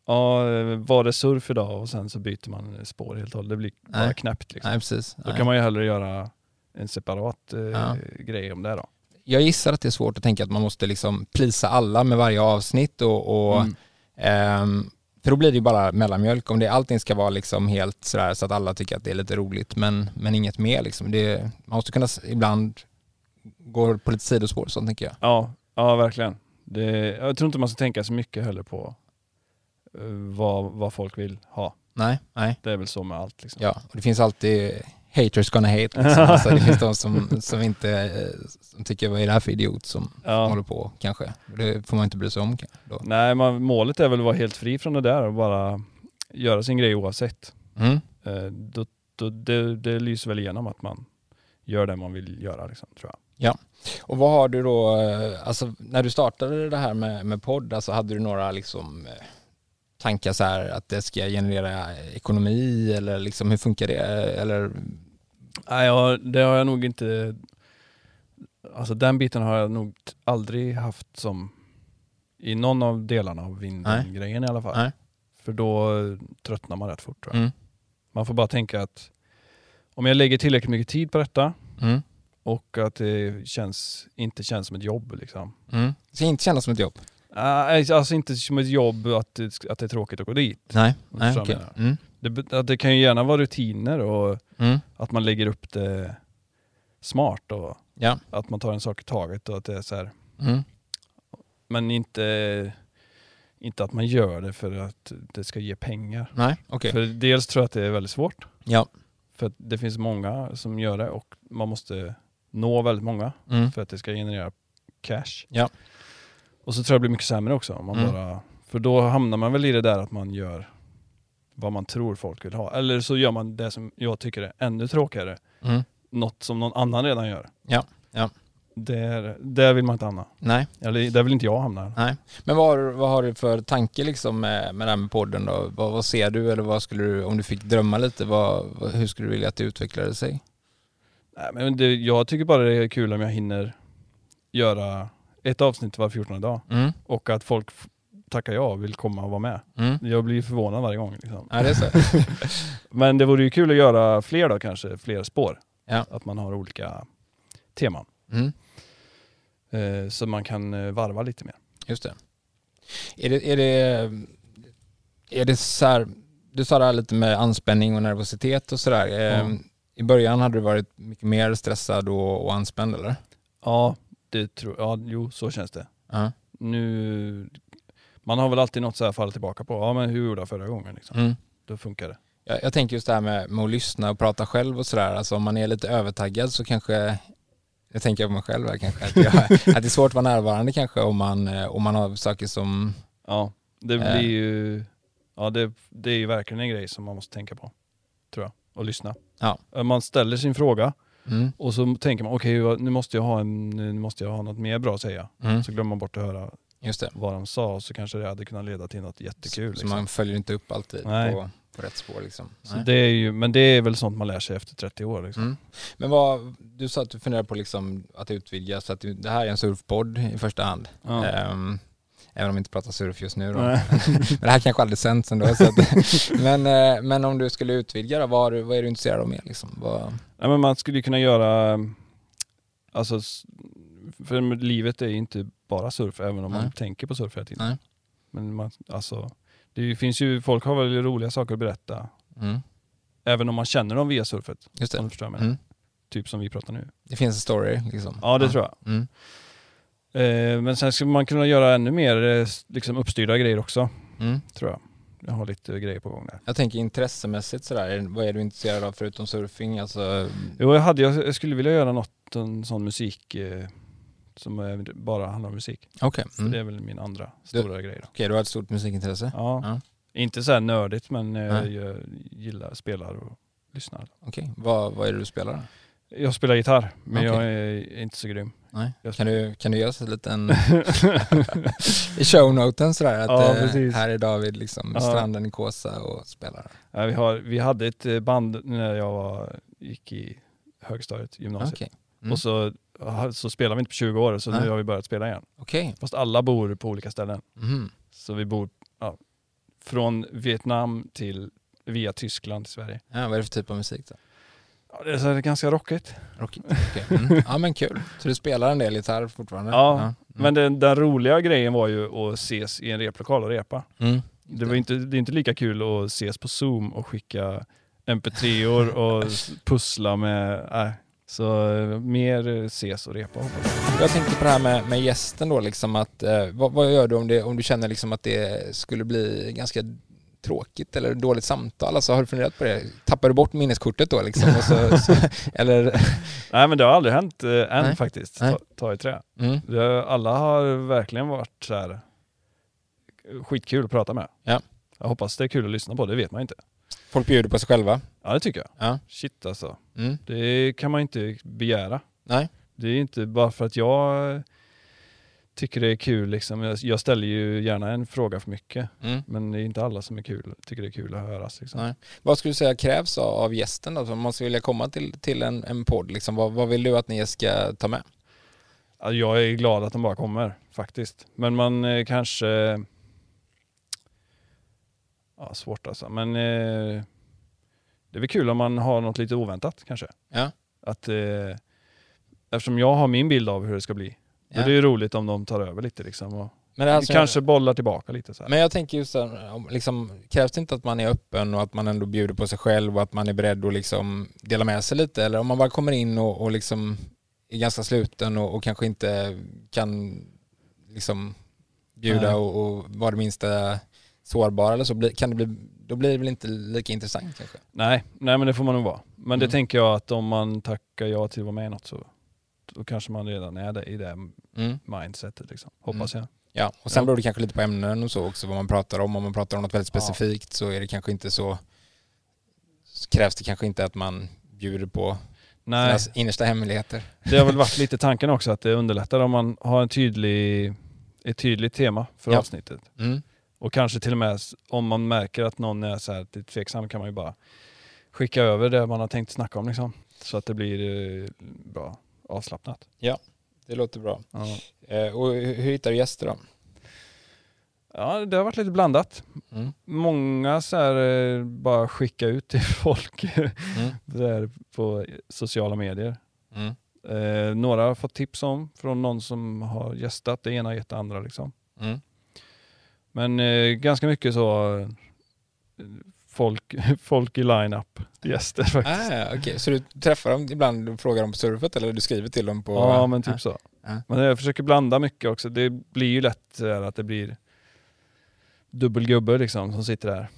ja, var det surf idag och sen så byter man spår helt och hållet. Det blir bara Nej. knäppt. Liksom. Nej, precis. Då Nej. kan man ju hellre göra en separat eh, grej om det då. Jag gissar att det är svårt att tänka att man måste liksom plisa alla med varje avsnitt och, och Mm. ehm, för då blir det ju bara mellanmjölk. Om det, allting ska vara liksom helt sådär så att alla tycker att det är lite roligt men, men inget mer liksom. Det, man måste kunna ibland gå på lite sidospår sånt tänker jag. Ja, ja verkligen. Det, jag tror inte man ska tänka så mycket heller på eh, vad, vad folk vill ha. Nej, nej. Det är väl så med allt. Liksom. Ja, och det finns alltid haters gonna hate. Liksom. Alltså, det finns de som, som inte eh, som tycker vad är det här för idiot som Ja. håller på kanske. Det får man inte bry sig om. Då. Nej, man, målet är väl att vara helt fri från det där och bara göra sin grej oavsett. Mm. Eh, då, då, det, det lyser väl igenom att man gör det man vill göra, liksom, tror jag. Och vad har du då, eh, alltså när du startade det här med, med podd, alltså hade du några liksom tankar så här att det ska generera ekonomi eller liksom hur funkar det? Eller, Nej, jag, det har jag nog inte... Alltså den biten har jag nog aldrig haft som i någon av delarna av vinden-grejen i alla fall. Nej. För då tröttnar man rätt fort tror jag. mm. Man får bara tänka att om jag lägger tillräckligt mycket tid på detta Mm. och att det känns, inte känns som ett jobb liksom. Mm. Det ska inte kännas som ett jobb. Nej, Alltså inte som ett jobb att det, att det är tråkigt att gå dit. Nej, nej okej. menar. Mm. Det, det kan ju gärna vara rutiner och Mm. att man lägger upp det smart och Ja. att man tar en sak i taget och att det är så här. Mm. Men inte, inte att man gör det för att det ska ge pengar. Nej, okej. För dels tror jag att det är väldigt svårt. Ja. För det finns många som gör det och man måste nå väldigt många Mm. för att det ska generera cash. Ja. Och så tror jag det blir mycket sämre också. Om man Mm. bara, för då hamnar man väl i det där att man gör vad man tror folk vill ha. Eller så gör man det som jag tycker är ännu tråkigare. Mm. Något som någon annan redan gör. Ja, ja. Där, där vill man inte hamna. Nej. Eller där vill inte jag hamna. Nej. Men vad, har- vad har du för tanke liksom med, med det här podden då? Vad, vad ser du eller vad skulle du, om du fick drömma lite, vad, hur skulle du vilja att det utvecklade sig? Nej, men det, jag tycker bara det är kul om jag hinner göra ett avsnitt var 14 dag. Mm. Och att folk tackar ja och vill komma och vara med. Mm. Jag blir förvånad varje gång. Liksom. Ja, det. Men det vore ju kul att göra fler då kanske, fler spår. Ja. Att man har olika teman. Mm. Eh, så man kan eh, varva lite mer. Just det. Är det, är det, är det så här, du sa det här lite med anspänning och nervositet och sådär. Eh, I början hade du varit mycket mer stressad och, och anspänd eller? Ja, det tror jag. Ja, jo, så känns det. Ja. Nu, man har väl alltid något så här att falla tillbaka på. Ja, men hur gjorde jag förra gången? Liksom? Mm. Då funkar det. Jag, jag tänker just det här med, med att lyssna och prata själv och sådär. Alltså om man är lite övertaggad så kanske, jag tänker på mig själv här kanske, att, jag, att det är svårt att vara närvarande kanske om man, eh, om man har saker som, Ja, det Eh. blir ju... Ja, det, det är ju verkligen en grej som man måste tänka på. Tror jag. Och lyssna. Ja. Man ställer sin fråga mm, och så tänker man okej, vad- nu måste jag ha en, nu måste jag ha något mer bra att säga. mm, Så glömmer man bort att höra Just det. vad de sa så kanske det hade kunnat leda till något jättekul. Så Liksom. man följer inte upp alltid Nej. på, på rätt spår liksom. Så Nej. det är ju, men det är väl sånt man lär sig efter 30 år. Liksom. Mm. Men vad, du sa att du funderar på liksom att utvidga så att det här är en surfpodd i första hand. Ja. Ehm, även om vi inte pratar surf just nu då. Men det här kanske aldrig sänds ändå. Så att, men, eh, men om du skulle utvidga då, vad, vad är du intresserad av mer liksom? Vad, Nej, men man skulle kunna göra, alltså, för livet är ju inte bara surf även om man Nej. tänker på surf hela tiden. nej. Men man, alltså, det finns ju, folk har väl roliga saker att berätta. Mm. Även om man känner dem via surfet. Just Om det. du förstår menar. Mm. Typ som vi pratar nu. Det finns en story liksom. Ja det tror jag. Mm. Eh, men sen skulle man kunna göra ännu mer eh, liksom uppstyrda grejer också. Mm. Tror jag. Jag har lite grejer på gång där. Jag tänker intressemässigt sådär, är- vad är du intresserad av förutom surfing? Alltså, Jo jag, hade, jag skulle vilja göra något, en sån musik eh, som bara handlar om musik. okej. För Mm. Det är väl min andra stora grej då. Okej, du har ett stort musikintresse? Ja. Ja. Inte så här nördigt men eh, Nej. jag gillar, spelar och lyssnar. Okej, vad, vad är det du spelar? Jag spelar gitarr men Okej. jag är inte så grym. Nej. Kan du, kan du göra så en liten i shownoten sådär att Ja, eh, precis. här är David liksom Ja. stranden i Kåsa och spelar. Ja, vi, har, vi hade ett eh, band när jag var, gick i högstadiet, gymnasiet. Okej. Mm. Och så, så spelade vi inte på 20 år så Nej. nu har vi börjat spela igen. Okej. Fast alla bor på olika ställen. Mhm. Så vi bor ja, från Vietnam till via Tyskland till Sverige. Ja, vad är det för typ av musik då? Ja, det är så här ganska rockigt. Rockigt? Okej. Mm. Ja men kul. Så du spelar en del gitarr fortfarande? Ja, Mm. Men den, den roliga grejen var ju att ses i en replokal och repa. Mm. Det, var inte, det är inte lika kul att ses på zoom och skicka mp3or och s- pussla med... Äh. Så eh, mer eh, ses och repa hoppas jag. Jag tänkte på det här med, med gästen då liksom att eh, vad, vad gör du om, det, om du känner liksom att det skulle bli ganska tråkigt eller dåligt samtal? Alltså har du funderat på det? Tappar du bort minneskortet då liksom? Så, så, eller? Nej men det har aldrig hänt eh, än Nej. faktiskt. Nej. Ta, ta i trä. Mm. Det, alla har verkligen varit så här skitkul att prata med. Ja. Jag hoppas det är kul att lyssna på, det vet man inte. Folk bjuder på sig själva? Ja det tycker jag. Ja. Shit alltså. Mm. Det kan man inte begära. Nej. Det är inte bara för att jag tycker det är kul liksom. Jag, ställer ju gärna en fråga för mycket. Mm. Men det är inte alla som är kul, tycker det är kul att höras. Liksom. Nej. Vad skulle du säga krävs av, gästen då? Om man skulle vilja komma till, till en, en podd, liksom, vad, vad vill du att ni ska ta med? Ja, Jag är glad att de bara kommer faktiskt. Men man eh, kanske... Ja, svårt alltså. Men eh, det är väl kul om man har något lite oväntat kanske. Ja. Att, eh, eftersom jag har min bild av hur det ska bli. Ja. Det är roligt om de tar över lite liksom. Och Men, det som- kanske bollar tillbaka lite så här. men jag tänker just om- liksom, krävs det inte att man är öppen och att man ändå bjuder på sig själv och att man är beredd att liksom dela med sig lite? Eller om man bara kommer in och, och liksom är ganska sluten och, och kanske inte kan liksom bjuda och, och vara det minsta sårbara eller så, kan det bli, då blir det väl inte lika intressant kanske? Nej, nej men det får man nog vara. Men det Mm. tänker jag att om man tackar ja till att vara med i något så då kanske man redan är där, i det Mm. mindsetet liksom. Hoppas jag. Ja, och sen Ja. beror det kanske lite på ämnen och så också vad man pratar om. Om man pratar om något väldigt Ja. specifikt så är det kanske inte så så krävs det kanske inte att man bjuder på Nej, sina innersta hemligheter. det har väl varit lite tanken också att det underlättar om man har en tydlig, ett tydligt tema för Ja. avsnittet. Mm. Och kanske till och med om man märker att någon är så här lite tveksam kan man ju bara skicka över det man har tänkt snacka om liksom. Så att det blir eh, bra avslappnat. Det låter bra. Ja. Eh, och hur, hittar du gäster då? ja, det har varit lite blandat. Mm. Många så här eh, bara skicka ut till folk Mm. där på sociala medier. Mm. Eh, några har fått tips om från någon som har gästat, det ena har gett det andra liksom. Men eh, ganska mycket så eh, folk, folk i line-up gäster faktiskt. Ah, okay. Så du träffar dem ibland och frågar dem på surfet eller du skriver till dem på... ja men typ Ah. så. Ja. Men jag försöker blanda mycket också. Det blir ju lätt här att det blir dubbelgubbe liksom som sitter där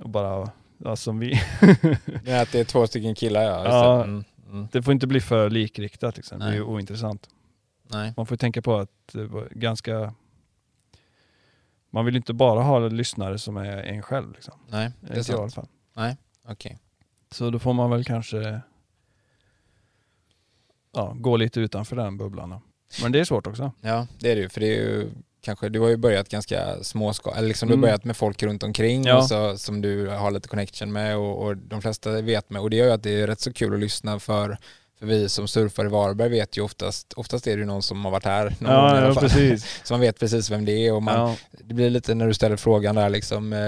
och bara, ja, som vi. Är att det är två stycken killar ja. Ja. det. Mm. Mm. Det får inte bli för likriktat liksom. Det är Nej. ju ointressant. Nej. Man får tänka på att det var ganska man vill inte bara ha lyssnare som är en själv. Liksom. Nej, det är Inte jag i alla sant. fall. Okej. Så då får man väl kanske ja, gå lite utanför den bubblan. då. Men det är svårt också. Ja, det är det ju. För det är ju kanske, du har ju börjat ganska småskaligt, eller liksom du har Mm. börjat med folk runt omkring Ja. så, som du har lite connection med och, och de flesta vet med och det gör ju att det är rätt så kul att lyssna för för vi som surfar i Varberg vet ju oftast, oftast är det ju någon som har varit här någon gång i Ja, alla ja fall. precis. Så man vet precis vem det är och man, Ja. det blir lite när du ställer frågan där liksom eh,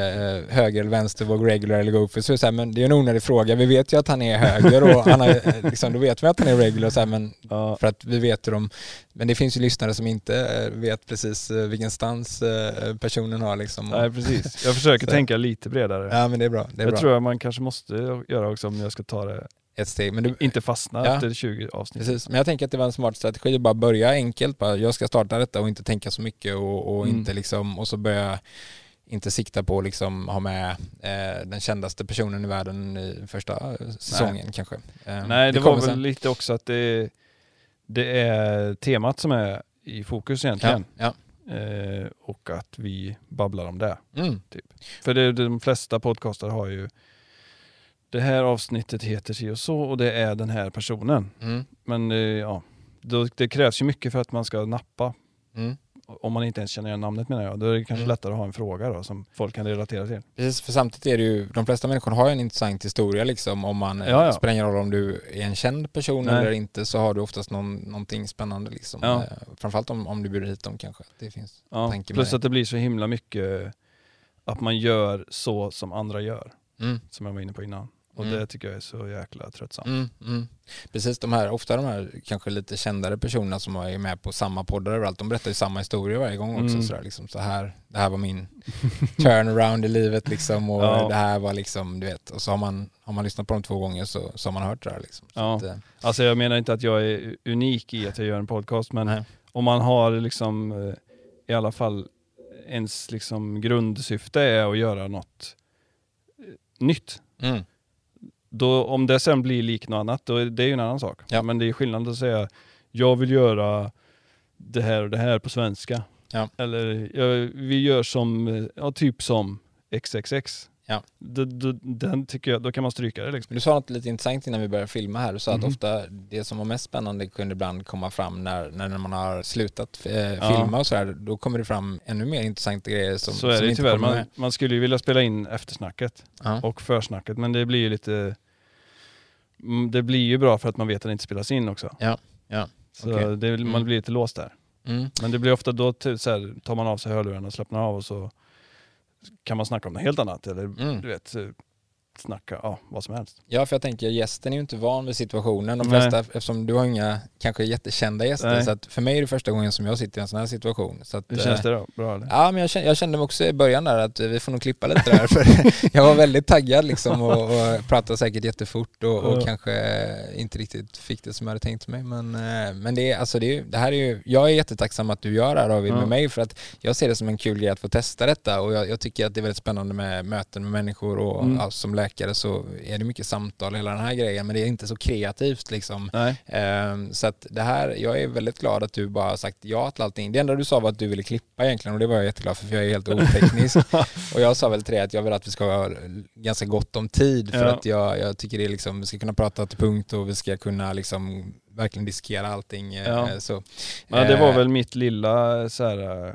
höger eller vänster, våg regular eller gopher så är det så här, men det är en onödig fråga. Vi vet ju att han är höger och han har, eh, liksom, då vet vi att han är regular så här, men Ja. för att vi vet hur de, men det finns ju lyssnare som inte eh, vet precis eh, vilken stans eh, personen har liksom. Nej, precis. Jag försöker tänka lite bredare. Ja men det är bra, det är jag bra. tror att man kanske måste göra också om jag ska ta det, Ett steg. Men du, inte fastna Ja. efter 20 avsnitt. Precis, men jag tänker att det var en smart strategi att bara börja enkelt. Bara, jag ska starta detta och inte tänka så mycket och, och Mm. inte liksom, och så börja inte sikta på att liksom ha med eh, den kändaste personen i världen i första eh, säsongen kanske. Eh, Nej, det, var kommer väl sen. lite också att det, det är temat som är i fokus Ja, egentligen. ja. Eh, och att vi babblar om det. Mm. För det, de flesta podcaster har ju det här avsnittet heter si och så och det är den här personen. Mm. Men eh, ja, då, det krävs ju mycket för att man ska nappa. Mm. Om man inte ens känner igen namnet menar jag. Då är det kanske Mm. lättare att ha en fråga då som folk kan relatera till. Precis, för samtidigt är det ju, de flesta människor har ju en intressant historia liksom om man, Ja, ja. spelar ingen roll om du är en känd person Nej. eller inte så har du oftast någon, någonting spännande liksom. Ja. Eh, framförallt om, om du bjuder hit dem kanske. Det finns Ja, plus det. att det blir så himla mycket att man gör så som andra gör. Mm. Som jag var inne på innan. Och Mm. det tycker jag är så jäkla tröttsamt. Mm, mm. Precis, de här, ofta de här kanske lite kändare personerna som är med på samma poddar överallt, de berättar ju samma historia varje gång också. Mm. Sådär, liksom, så här, det här var min turnaround i livet liksom och Ja. det här var liksom, du vet, och så har man, har man lyssnat på dem två gånger så, så har man hört det här liksom. Så Ja. att, eh, Alltså jag menar inte att jag är unik i att jag gör en podcast men nej. om man har liksom eh, i alla fall ens liksom grundsyfte är att göra något eh, nytt. Då, om det sen blir lik något annat, då är det är ju en annan sak. Ja. Men det är skillnad att säga jag vill göra det här och det här på svenska. Ja. Eller vi gör som, ja, typ som XXX. Ja. D- d- den tycker jag, då kan man stryka det liksom. Du sa något lite intressant innan vi började filma här. Du sa Mhm. att ofta det som var mest spännande kunde ibland komma fram när, när man har slutat eh, Ja. filma och sådär. Då kommer det fram ännu mer intressanta grejer som, så är som det inte tyvärr. Man, man skulle ju vilja spela in eftersnacket Ja. och försnacket men det blir ju lite Mm, det blir ju bra för att man vet att det inte spelas in också. Ja, ja, Så okej. det, man Mm. blir lite låst där. Mm. Men det blir ofta då till, så här, tar man av sig hörlurarna och slappnar av och så kan man snacka om något helt annat eller Mm. du vet, eh, snacka ja, vad som helst. Ja, för jag tänker gästen är ju inte van vid situationen. De flesta, eftersom du har inga kanske jättekända gäster, Nej. så att för mig är det första gången som jag sitter i en sån här situation. Så att, Hur känns eh, det då? Bra eller? Ja, men jag kände, jag kände mig också i början där att vi får nog klippa lite där för jag var väldigt taggad liksom och, och pratade säkert jättefort och, och Ja. kanske inte riktigt fick det som jag hade tänkt mig. Men, eh, men det, är, alltså det, är, det här är ju, jag är jättetacksam att du gör det här David Ja. med mig för att jag ser det som en kul grej att få testa detta och jag, jag tycker att det är väldigt spännande med möten med människor och Mm. ja, som läkare så är det mycket samtal hela den här grejen men det är inte så kreativt liksom. Ehm, Så att det här, jag är väldigt glad att du bara har sagt ja till allting. Det enda du sa var att du ville klippa egentligen och det var jag jätteglad för, för jag är helt oteknisk. och jag sa väl till dig att jag vill att vi ska ha ganska gott om tid för Ja. att jag, jag tycker det är liksom, vi ska kunna prata till punkt och vi ska kunna liksom verkligen diskera allting. eh, Ja. Så, Ja, det var eh, väl mitt lilla så här, eh,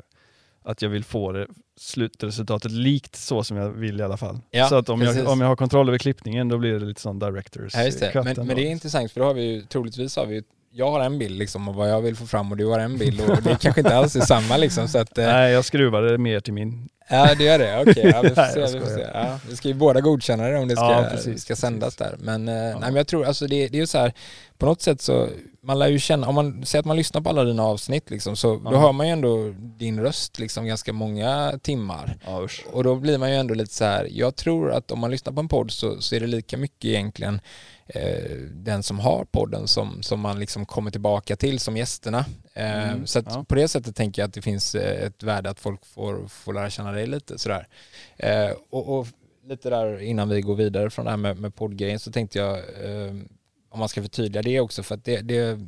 att jag vill få det slutresultatet likt så som jag vill i alla fall. Ja, så att om jag, om jag har kontroll över klippningen då blir det lite sån directors Ja, just det. Men, men det är intressant för då har vi ju, troligtvis har vi jag har en bild liksom av vad jag vill få fram och du har en bild och det kanske inte alls är samma liksom så att eh, Nej, jag skruvade mer till min. Ja det gör det, okej. Ja, vi får se. Vi, får se. skojar. Ja, vi ska ju båda godkänna det om det ska, Ja, precis, ska sändas där. Men, eh, nej, men jag tror, alltså det, det är ju så här, på något sätt så, man lär ju känna, om man säger att man lyssnar på alla dina avsnitt liksom, så då hör man ju ändå din röst liksom ganska många timmar. Och då blir man ju ändå lite så här, jag tror att om man lyssnar på en podd så, så är det lika mycket egentligen den som har podden som, som man liksom kommer tillbaka till som gästerna. Eh, Mm, så ja. på det sättet tänker jag att det finns eh, ett värde att folk får, får lära känna dig lite sådär. Eh, och, och lite där innan vi går vidare från det här med, med poddgrejen så tänkte jag eh, om man ska förtydliga det också för att det, det,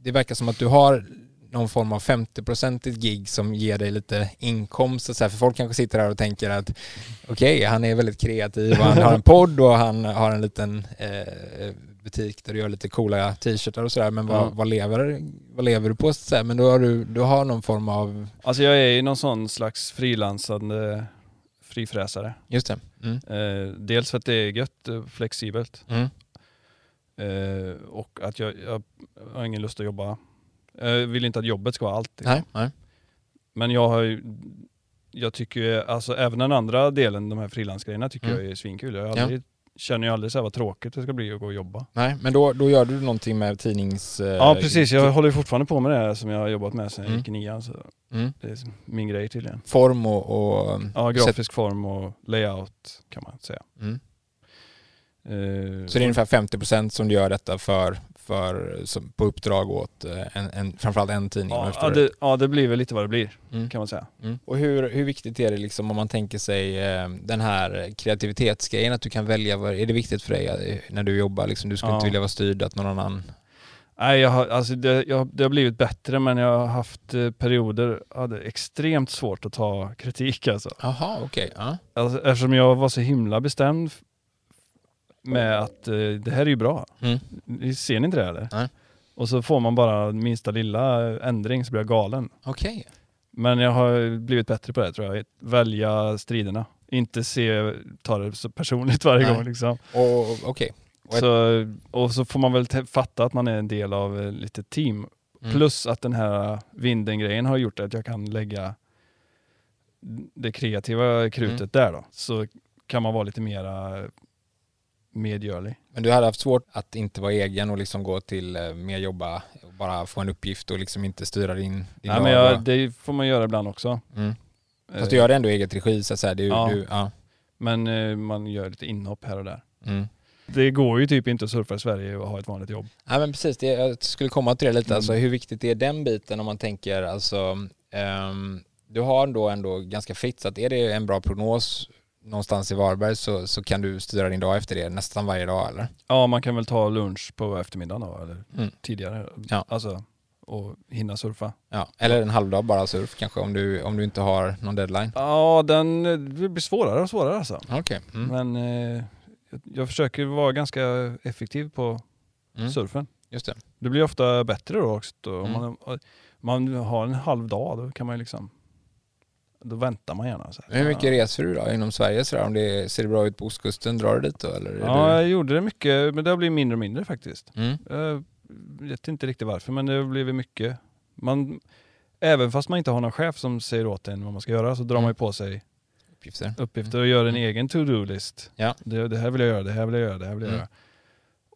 det verkar som att du har någon form av 50-procentigt gig som ger dig lite inkomst och så här, för folk kanske sitter här och tänker att okej, han är väldigt kreativ och han har en podd och han har en liten eh, butik där du gör lite coola t-shirtar och sådär. Men vad, Ja. vad, lever, vad lever du på? Så här? Men då har du, du har någon form av... Alltså jag är ju någon sån slags frilansande frifräsare. Just det. Mm. Eh, dels för att det är gött, flexibelt. Mm. Eh, och att jag, jag har ingen lust att jobba. Jag vill inte att jobbet ska vara allt. liksom. Nej, nej. Men jag har ju, jag tycker ju, alltså även den andra delen, de här frilansgrejerna, tycker Mm. jag är svinkul. Jag har Ja. aldrig, känner ju aldrig så här vad tråkigt det ska bli att gå och jobba. nej. Men då, då gör du någonting med tidnings... eh, Ja precis, jag håller ju fortfarande på med det här som jag har jobbat med sedan jag Mm. gick i nian. Så Mm. det är min grej tydligen. Form och... och Ja, grafisk form och layout kan man säga. Mm. Eh, Så det är ungefär 50% som du gör detta för, för som, på uppdrag åt eh, en, en, framförallt en tidning? ja, ja, det, ja, det blir väl lite vad det blir Mm. kan man säga. Mm. Och hur, hur viktigt är det liksom om man tänker sig eh, den här kreativitetsgrejen, att du kan välja, vad, är det viktigt för dig eh, när du jobbar? Liksom, du skulle Ja. inte vilja vara styrd att någon annan... Nej, jag har, alltså det, jag, det har blivit bättre men jag har haft perioder, hade extremt svårt att ta kritik alltså. Jaha, okej. Ja. alltså. Eftersom jag var så himla bestämd med att eh, det här är ju bra. Mm. Ser ni inte det eller? Nej. Och så får man bara minsta lilla ändring så blir jag galen. Okej. Men jag har blivit bättre på det tror jag. Välja striderna. Inte se, ta det så personligt varje Nej. gång liksom. Och okej. Och ett- Så, och så får man väl fatta att man är en del av eh, lite team. Mm. Plus att den här vinden-grejen har gjort att jag kan lägga det kreativa krutet Mm. där då. Så kan man vara lite mera medgörlig. Men du hade haft svårt att inte vara egen och liksom gå till eh, mer jobba och bara få en uppgift och liksom inte styra din, din Nej, men jag, det får man göra ibland också. Mm. Eh, Fast du gör det ändå i eget regi så att säga. Du, Ja. Du, ja. Men eh, man gör lite inhopp här och där. Mm. Det går ju typ inte att surfa i Sverige och ha ett vanligt jobb. Ja men precis, det, jag skulle komma till det lite. Mm. Alltså, hur viktigt är den biten om man tänker, alltså, ehm, du har då ändå ganska fritt, så att är det en bra prognos någonstans i Varberg så, så kan du styra din dag efter det nästan varje dag eller? Ja, man kan väl ta lunch på eftermiddagen då, eller Mm. tidigare. Ja. Alltså, och hinna surfa. Ja, eller en halvdag bara surf kanske om du, om du inte har någon deadline. Ja, den det blir svårare och svårare alltså. Okej. Mm. Men eh, jag, jag försöker vara ganska effektiv på Mm. surfen. Just det. Det blir ofta bättre då också. Då. Om Mm. man, man har en halv dag, då kan man ju liksom då väntar man gärna. Så här. Hur mycket reser du då inom Sverige sådär? Om det ser det bra ut på ostkusten, drar du dit då eller? Ja, du... jag gjorde det mycket, men det har blivit mindre och mindre faktiskt. Mm. Jag vet inte riktigt varför, men det har blivit mycket. Man, även fast man inte har någon chef som säger åt en vad man ska göra så drar Mm. man ju på sig Uppgifter. uppgifter och gör en egen to-do-list. Ja. Det, det här vill jag göra, det här vill jag göra, det här vill jag Mm. göra.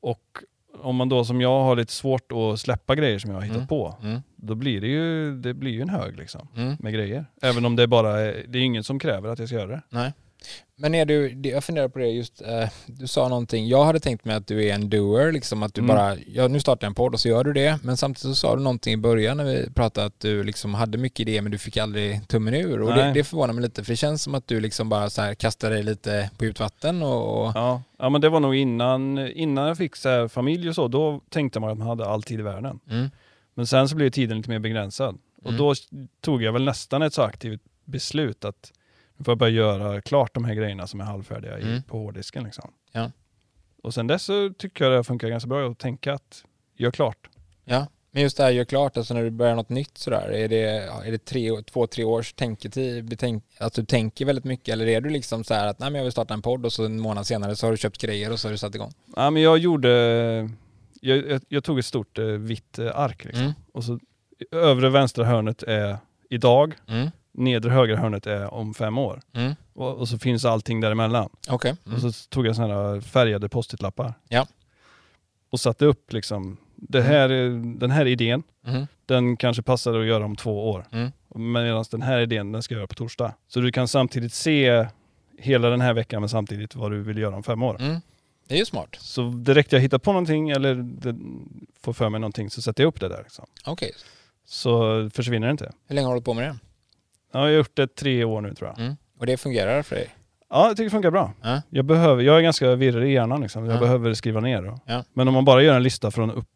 Och om man då som jag har lite svårt att släppa grejer som jag har hittat Mm. på, Mm. Då blir det ju, det blir ju en hög liksom Mm. med grejer. Även om det bara är, det är ingen som kräver att jag ska göra det. Nej. Men är du, jag funderar på det just, eh, du sa någonting, jag hade tänkt mig att du är en doer, liksom att du Mm. bara, ja nu startar jag en podd och så gör du det, men samtidigt så sa du någonting i början när vi pratade att du liksom hade mycket idéer men du fick aldrig tummen ur och det, det förvånar mig lite för det känns som att du liksom bara så här kastar dig lite på djupt vatten och, och Ja. ja, men det var nog innan, innan jag fick så familj och så, då tänkte man att man hade all tid i världen. mm, Men sen så blev tiden lite mer begränsad. Och Mm. då tog jag väl nästan ett så aktivt beslut att nu får jag börja göra klart de här grejerna som är halvfärdiga i, Mm. på hårddisken. Liksom. Ja. Och sen dess så tycker jag det funkar ganska bra att tänka att gör klart. ja. Men just det här gör klart, alltså när du börjar något nytt sådär, är det, är det tre, två, tre års tänketid, betänk, att du tänker väldigt mycket eller är du liksom så här att nej men jag vill starta en podd och så en månad senare så har du köpt grejer och så har du satt igång? Ja, men jag gjorde, jag, jag, jag tog ett stort eh, vitt eh, ark liksom. Mm. och så övre vänstra hörnet är idag, Mm. nedre högra hörnet är om fem år. Mm. Och, och så finns allting däremellan. Mm. Och så tog jag sådana här färgade post-it-lappar. Ja. Och satte upp liksom, det här, är- den här idén, Mm. den kanske passar att göra om två år. Mm. Medan den här idén, den ska jag göra på torsdag. Så du kan samtidigt se hela den här veckan men samtidigt vad du vill göra om fem år. Det är ju smart. Så direkt jag hittar på någonting eller det, får för mig någonting så sätter jag upp det där. Liksom. Okej. Så försvinner det inte. Hur länge har du hållit på med det? Ja, jag har gjort det tre år nu tror jag. Mm. Och det fungerar för dig? Ja, jag tycker det funkar bra. Ja. Jag, behöver, jag är ganska virrig i hjärnan liksom. Jag Ja. behöver skriva ner. Då. Ja. Men om man bara gör en lista från upp,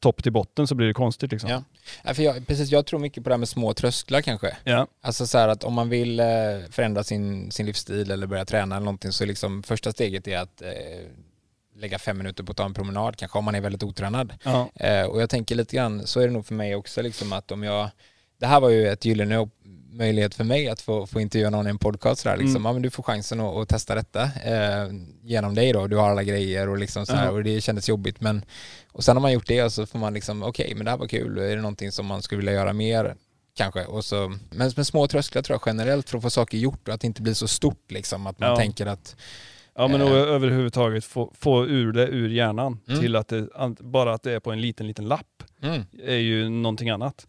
topp till botten så blir det konstigt liksom. Ja. Ja, för jag, precis, jag tror mycket på det här med små trösklar kanske. Ja. Alltså så här att om man vill eh, förändra sin, sin livsstil eller börja träna eller någonting så liksom första steget är att eh, lägga fem minuter på att ta en promenad, kanske om man är väldigt otränad. Ja. Eh, och jag tänker lite grann, så är det nog för mig också, liksom att om jag, det här var ju ett gyllene möjlighet för mig att få, få intervjua någon i en podcast där, liksom. Mm. ja, men du får chansen att, att testa detta eh, genom dig då, du har alla grejer och liksom så här, Ja. och det kändes jobbigt men och sen har man gjort det och så får man liksom, okej men det här var kul, är det någonting som man skulle vilja göra mer? Kanske, och så, men med små trösklar tror jag generellt för att få saker gjort och att det inte blir så stort liksom, att man Ja. tänker att Ja men Eh. överhuvudtaget få, få ur det ur hjärnan Mm. till att det, bara att det är på en liten, liten lapp mm, är ju någonting annat.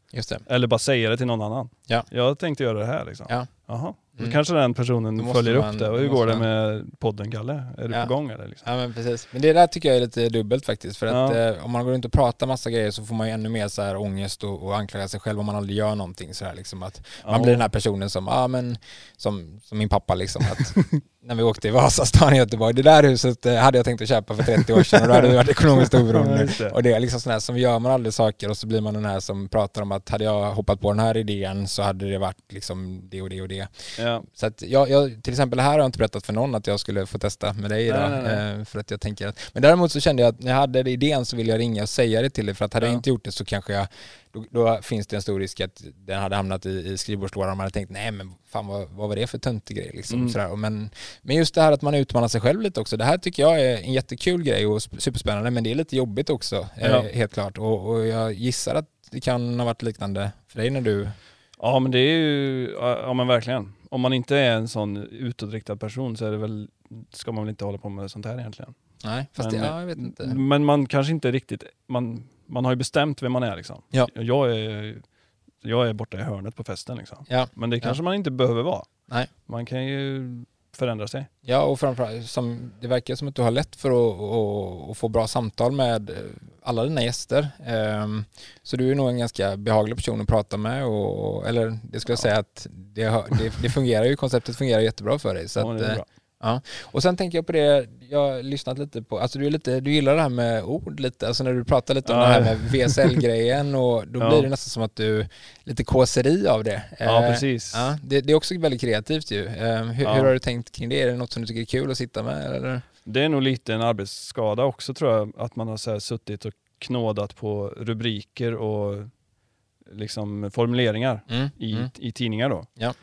Eller bara säga det till någon annan. Ja. Jag tänkte göra det här liksom. Ja. Jaha. Då Mm. kanske den personen Då följer man- upp det. då Och hur går det man- med podden Kalle? Är du Ja. på gång eller? Liksom? Ja men precis. Men det där tycker jag är lite dubbelt faktiskt. För att Ja. eh, om man går runt och pratar massa grejer så får man ju ännu mer så här ångest och, och anklaga sig själv om man aldrig gör någonting. Så här, liksom att man Ja. blir den här personen som, ja men, som, som min pappa liksom. Att när vi åkte i Vasastan i Göteborg, det där huset eh, hade jag tänkt att köpa för 30 år sedan och då hade vi varit ekonomiskt oberoende. Och det är liksom sån här som gör man aldrig saker och så blir man den här som pratar om att hade jag hoppat på den här idén så hade det varit liksom det och det och det. Ja. Så att jag, jag, till exempel här har jag inte berättat för någon att jag skulle få testa med dig Nej, idag. nej, nej. eh, För att jag tänker att, men däremot så kände jag att när jag hade idén så ville jag ringa och säga det till dig för att hade jag Ja. inte gjort det så kanske jag, då, då finns det en stor risk att den hade hamnat i, i skrivbordslådan och man hade tänkt nej men fan vad, vad var det för töntig grej liksom. Mm. Sådär. Men, men just det här att man utmanar sig själv lite också, det här tycker jag är en jättekul grej och sp- superspännande men det är lite jobbigt också, eh, Ja. helt klart. Och, och jag gissar att det kan ha varit liknande för dig när du, ja men det är ju, ja men verkligen. Om man inte är en sån utåtriktad person så är det väl, ska man väl inte hålla på med sånt här egentligen. nej fast Men, det, ja, jag vet inte. Men man kanske inte riktigt, man, man har ju bestämt vem man är liksom. Ja. Jag är, jag är borta i hörnet på festen liksom. Ja. Men det kanske man inte behöver vara. Nej. Man kan ju förändra sig. Ja, och framförallt, som, det verkar som att du har lätt för att, att, att få bra samtal med eh, alla dina gäster. Ehm, Så du är nog en ganska behaglig person att prata med, och, eller det skulle jag Ja. säga att det, det, det fungerar ju, konceptet fungerar jättebra för dig. Så Ja, att, bra. och sen tänker jag på det, jag har lyssnat lite på, alltså du, är lite, du gillar det här med ord lite, alltså när du pratar lite om Ja. det här med VSL-grejen och då Ja. blir det nästan som att du, lite kåseri av det. Ja Eh, precis. Ja, det, det är också väldigt kreativt ju. Eh, hur, Ja. hur har du tänkt kring det? Är det något som du tycker är kul att sitta med? Eller? Det är nog lite en arbetsskada också tror jag, att man har så suttit och knådat på rubriker och liksom formuleringar Mm. i, Mm. i tidningar då. Ja.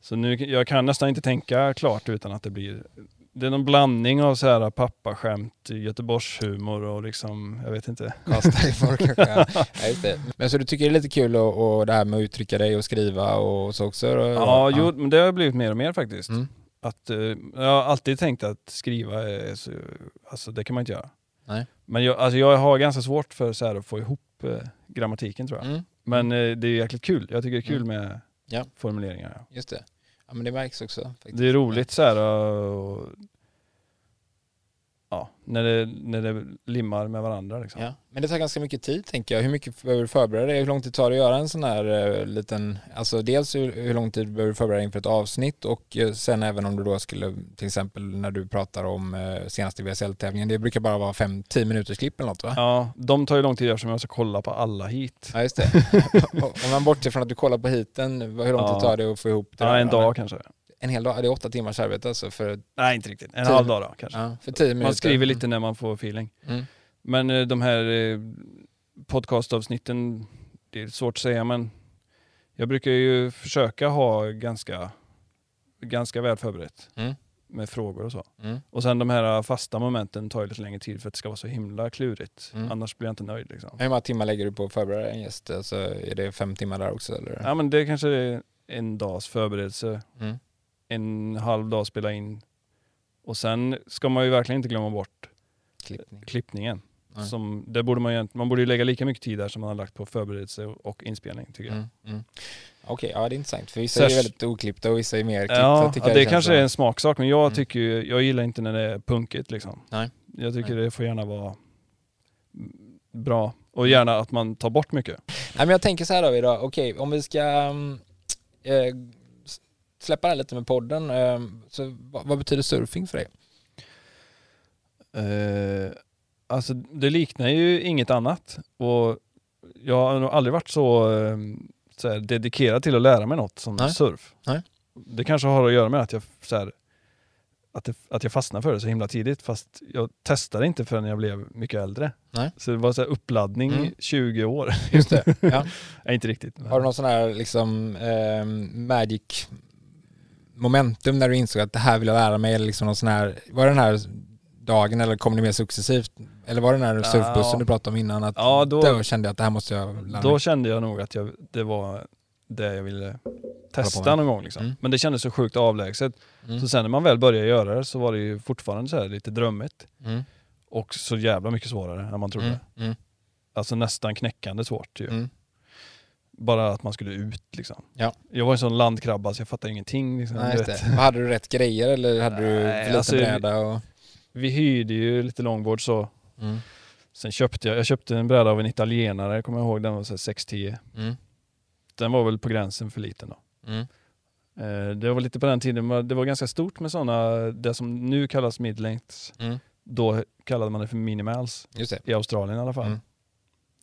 Så nu, jag kan nästan inte tänka klart utan att det blir det är någon blandning av så här pappaskämt, Göteborgshumor och liksom, jag vet inte. Kanske. Ja, just det. Men så du tycker det är lite kul och, och det här med att uttrycka dig och skriva och så också? då? Ja, jo, men det har blivit mer och mer faktiskt. Mm. Att, eh, jag har alltid tänkt att skriva, är så, alltså det kan man inte göra. Nej. Men jag, alltså jag har ganska svårt för så här att få ihop eh, grammatiken tror jag. Mm. Men eh, det är jäkligt kul. Jag tycker det är kul Mm. med Ja. formuleringar. Just det. Ja men det märks också. Faktiskt. Det är roligt så här och, ja, när, det, när det limmar med varandra. Liksom. Ja. Men det tar ganska mycket tid tänker jag. Hur mycket behöver du förbereda dig? Hur lång tid tar det att göra en sån här eh, liten, alltså dels hur, hur lång tid behöver du förbereda dig inför ett avsnitt och eh, sen även om du då skulle, till exempel när du pratar om eh, senaste VSL-tävlingen, det brukar bara vara 5-10 minuters klipp eller något va? Ja, de tar ju lång tid eftersom jag ska kolla på alla hit. Ja just det. om man bortser från att du kollar på hiten, hur lång tid tar det att få ihop det? Ja, en dag kanske. En hel dag? Det är åtta timmars arbete alltså för, Nej, inte riktigt. En Tio. halv dag då kanske. ja, för tio minuter? Man skriver lite när man får feeling. Mm. Men eh, de här eh, podcastavsnitten, det är svårt att säga men jag brukar ju försöka ha ganska, ganska väl förberett Mm. med frågor och så. Mm. Och sen de här fasta momenten tar ju lite längre tid för att det ska vara så himla klurigt. Mm. Annars blir jag inte nöjd liksom. Hur många timmar lägger du på att förbereda en gäst? Alltså, är det fem timmar där också eller? Ja men det kanske är en dags förberedelse, Mm. En halv dag spela in och sen ska man ju verkligen inte glömma bort Klippning. klippningen. Som, det borde man, ju, man borde ju lägga lika mycket tid där som man har lagt på förberedelse och, inspelning tycker jag. Mm. Mm. Okej, ja det är intressant. För vissa Särsk- är ju väldigt oklippta och vissa är mer klippta. Ja, ja, det känns kanske är en smaksak men jag Mm. tycker jag gillar inte när det är punkigt liksom. Nej. Jag tycker Nej. det får gärna vara bra och gärna att man tar bort mycket. Nej men jag tänker så här då idag, okej om vi ska mm, eh, släppa det här lite med podden, eh, så vad, vad betyder surfing för dig? Eh, alltså det liknar ju inget annat och jag har nog aldrig varit så, eh, så här, dedikerad till att lära mig något som Nej. surf. Nej. Det kanske har att göra med att jag så här, att, det, att jag fastnade för det så himla tidigt fast jag testade inte förrän jag blev mycket äldre. Nej. Så det var så här uppladdning Mm. i 20 år. Just det. Ja. Nej, inte riktigt. men- Har du någon sån här liksom eh, magic momentum när du insåg att det här vill jag lära mig eller liksom någon sån här, var det den här dagen eller kom det mer successivt? Eller var det den här Ja. surfbussen du pratade om innan att Ja, då, då- kände jag att det här måste jag lära Då mig? kände jag nog att jag, det var det jag ville testa någon gång. Liksom. Mm. Men det kändes så sjukt avlägset. Mm. Så sen när man väl började göra det så var det ju fortfarande så lite drömmigt. Mm. Och så jävla mycket svårare än man trodde. Mm. Mm. Alltså nästan knäckande svårt ju. Mm. Bara att man skulle ut liksom. Ja. Jag var en sån landkrabba så jag fattade ingenting. Liksom, Nej, du. Hade du rätt grejer eller hade du Nej, för liten alltså, bräda? Och... Vi hyrde ju lite långbord så. Mm. Sen köpte jag, jag köpte en bräda av en italienare, kommer jag ihåg. Den var så här 610. Mm. Den var väl på gränsen för liten då. Mm. Eh, Det var lite på den tiden, men det var ganska stort med sådana, det som nu kallas midlengths. Mm. Då kallade man det för minimals, i Australien i alla fall.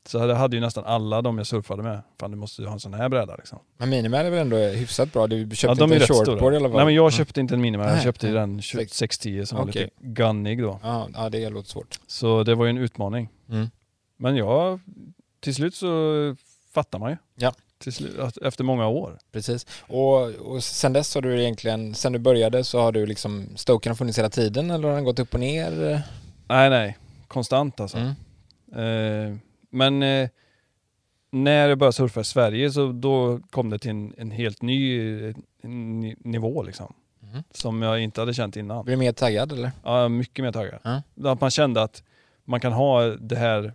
Så det hade ju nästan alla de jag surfade med. Fan du måste ju ha en sån här bräda liksom. Men Minimal är väl ändå hyfsat bra? Du köpte Ja, de inte en shortboard i alla fall? Nej men jag Mm. köpte inte en minimal, jag köpte den Sex- 610 som var Okej. lite gunnig då. Ja, ja, det låter svårt. Så det var ju en utmaning. Mm. Men jag, till slut så fattar man ju. Ja. Slut, efter många år. Precis. Och, och sen dess har du egentligen, sen du började så har du liksom, Stoken har funnits hela tiden eller har den gått upp och ner? Nej nej, konstant alltså. Mm. Eh, men eh, när jag började surfa i Sverige så då kom det till en, en helt ny eh, ni- nivå liksom. Mm. Som jag inte hade känt innan. Blir du mer taggad eller? Ja, mycket mer taggad. Ja. Att man kände att man kan ha det här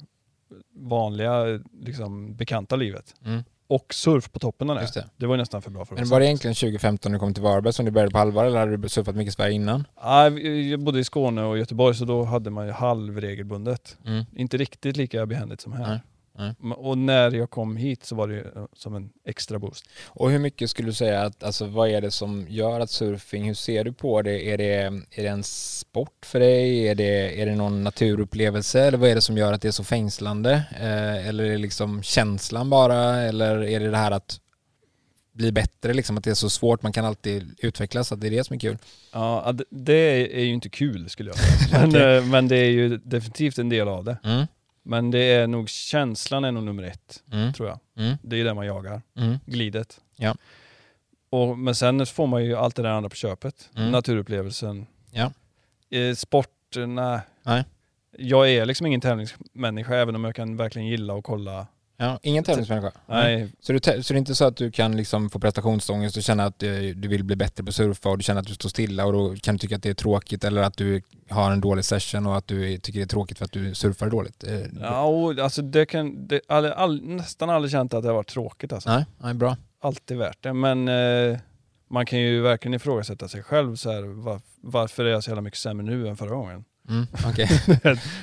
vanliga, liksom, bekanta livet Mm. Och surf på toppen av det. Just det. Det var ju nästan för bra för att Men var det egentligen 2015 när du kom till Varberg som du började på allvar eller hade du surfat mycket i Sverige innan? Ja, jag bodde i Skåne och Göteborg så då hade man ju halvregelbundet. Mm. Inte riktigt lika behändigt som här. Nej, nej. Och när jag kom hit så var det eh, som en extra boost. Och hur mycket skulle du säga att, alltså vad är det som gör att surfing, hur ser du på det? Är det, är det en sport för dig? Är det, är det någon naturupplevelse? Eller vad är det som gör att det är så fängslande? Eh, eller är det liksom känslan bara? Eller är det det här att bli bättre, liksom att det är så svårt, man kan alltid utvecklas, att det är det som är kul? Ja, det är ju inte kul skulle jag säga. Men, eh, men det är ju definitivt en del av det. Mm. Men det är nog känslan är nog nummer ett, Mm. tror jag. Mm. Det är det man jagar. Mm. Glidet. Ja. Och, men sen får man ju allt det där andra på köpet. Mm. Naturupplevelsen. Ja. Eh, sport, nej. Nej. Jag är liksom ingen tävlingsmänniska även om jag kan verkligen gilla att kolla. Ja, ingen tävlingsmänniska? Nej, Så, du, så det är inte så att du kan liksom få prestationsångest och känna att eh, du vill bli bättre på att surfa och du känner att du står stilla och då kan du tycka att det är tråkigt eller att du har en dålig session och att du tycker det är tråkigt för att du surfar dåligt? Eh, ja, och, alltså det kan, det, all, all, nästan aldrig känt att det har varit tråkigt alltså. Nej, nej, bra. Alltid värt det. Men eh, man kan ju verkligen ifrågasätta sig själv så här, var, varför är jag så jävla mycket sämre nu än förra gången? Mm, Okej,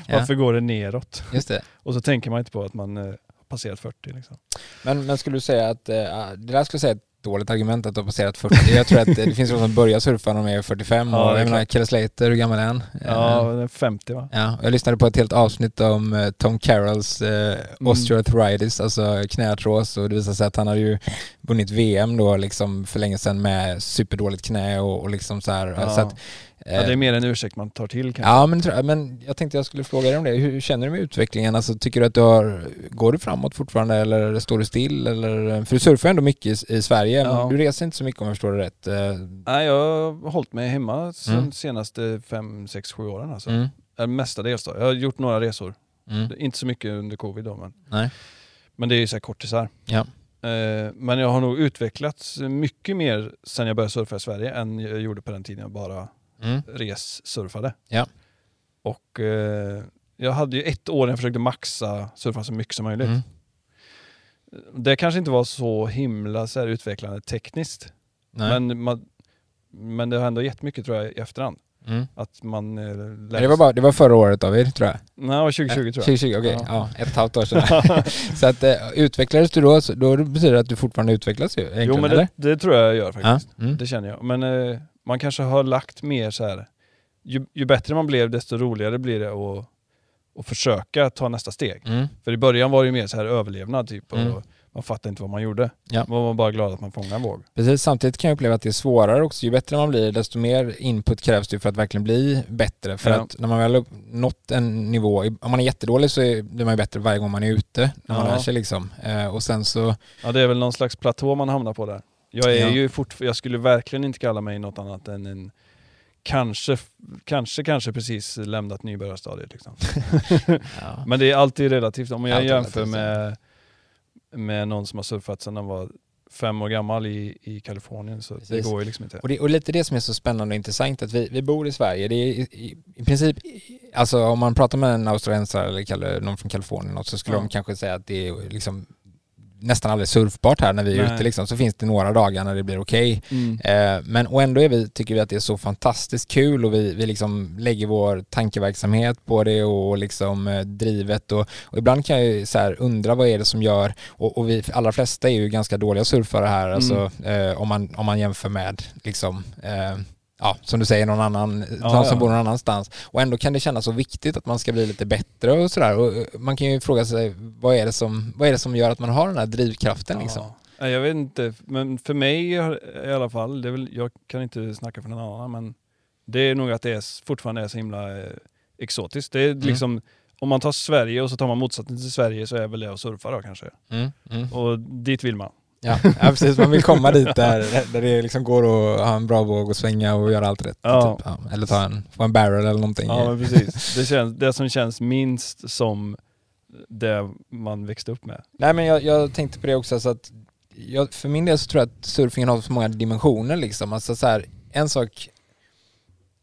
Varför går det neråt? just det. Och så tänker man inte på att man eh, passerat 40 liksom. Men, men skulle du säga att, eh, det där skulle jag säga ett dåligt argument att du har passerat 40. Jag tror att eh, det finns de som börjar surfa när de är 45 Ja, och jag menar. Kille Slater, hur gammal är han? Ja, Eh, det är 50 va? Ja, jag lyssnade på ett helt avsnitt om eh, Tom Carrolls eh, Mm. osteoarthritis, alltså knäartros och det visade sig att han hade ju vunnit VM då liksom för länge sedan med superdåligt knä och, och liksom så här. Ja. Så att, eh, ja, det är mer en ursäkt man tar till kanske. Ja men, men jag tänkte jag skulle fråga dig om det. Hur känner du med utvecklingen? Alltså, tycker du att du har, går du framåt fortfarande eller står du still? Eller, för du surfar ändå mycket i, i Sverige, Ja. men du reser inte så mycket om jag förstår det rätt. Eh, Nej, jag har hållit mig hemma de Mm. senaste 5, 6, 7 åren alltså. Mm. Mestadels då. Jag har gjort några resor. Mm. Inte så mycket under covid då men, Nej. men det är ju så här kortisar. Ja. Eh, men jag har nog utvecklats mycket mer sen jag började surfa i Sverige än jag gjorde på den tiden jag bara Mm. ressurfade. Ja. Och eh, jag hade ju ett år när jag försökte maxa surfa så mycket som möjligt. Mm. Det kanske inte var så himla så här utvecklande tekniskt. Nej. Men, man, men det har ändå gett mycket tror jag i efterhand. Mm. Att man eh, lär det, var bara, det var förra året David, tror jag. Nej, 2020 tror jag. 2020, okej. Ja. Ja. ett och ett halvt år sedan. så att eh, utvecklades du då, då betyder det att du fortfarande utvecklas ju Jo men det, det tror jag jag gör Ja. faktiskt. Mm. Det känner jag. Men eh, man kanske har lagt mer så här. Ju, ju bättre man blev desto roligare blir det att, att försöka ta nästa steg. Mm. För i början var det ju mer så här överlevnad typ. Mm. Och Man fattade inte vad man gjorde. Ja. Man var bara glad att man fångade en våg. Precis, samtidigt kan jag uppleva att det är svårare också. Ju bättre man blir, desto mer input krävs det för att verkligen bli bättre. För Ja. att när man väl har nått en nivå, om man är jättedålig så är- blir man ju bättre varje gång man är ute, när man Ja. lär sig liksom. Eh, och sen så, Ja det är väl någon slags platå man hamnar på där. Jag är Ja. ju jag skulle verkligen inte kalla mig något annat än en Kanske, kanske, kanske precis lämnat nybörjarstadiet liksom. ja. Men det är alltid relativt. Om jag Alltid jämför med, med någon som har surfat sedan han var fem år gammal i, i Kalifornien så det Precis. går ju liksom inte. Och, det, och lite det som är så spännande och intressant att vi, vi bor i Sverige. Det är i, i, i princip, alltså om man pratar med en australiensare eller någon från Kalifornien något, så skulle Ja. de kanske säga att det är liksom nästan aldrig surfbart här när vi är Nej. ute liksom. Så finns det några dagar när det blir okej. Mm. Eh, men och ändå är vi, tycker vi att det är så fantastiskt kul och vi, vi liksom lägger vår tankeverksamhet på det och liksom eh, drivet och, och ibland kan jag ju så undra vad är det som gör och, och vi allra flesta är ju ganska dåliga surfare här Mm. alltså eh, om, man, om man jämför med liksom eh, Ja, som du säger, någon annan, Ja, någon som ja. bor någon annanstans. Och ändå kan det kännas så viktigt att man ska bli lite bättre och sådär. Och eh, man kan ju fråga sig, vad är det som, vad är det som gör att man har den här drivkraften liksom? Ja. Nej, Jag vet inte, men för mig i alla fall, det väl, jag kan inte snacka för någon annan, men det är nog att det är, fortfarande är så himla eh, exotiskt. Det är Mm. liksom, om man tar Sverige och så tar man motsatsen till Sverige så är väl det att surfa då kanske. Mm, mm. Och dit vill man. Ja, ja precis, man vill komma dit där, där det liksom går att ha en bra våg och svänga och göra allt rätt. Ja. Typ. Ja, eller ta en, få en barrel eller någonting. Ja precis. Det, känns, det som känns minst som det man växte upp med. Nej men jag, jag tänkte på det också, så att jag, för min del så tror jag att surfingen har så många dimensioner liksom. Alltså så här, en sak,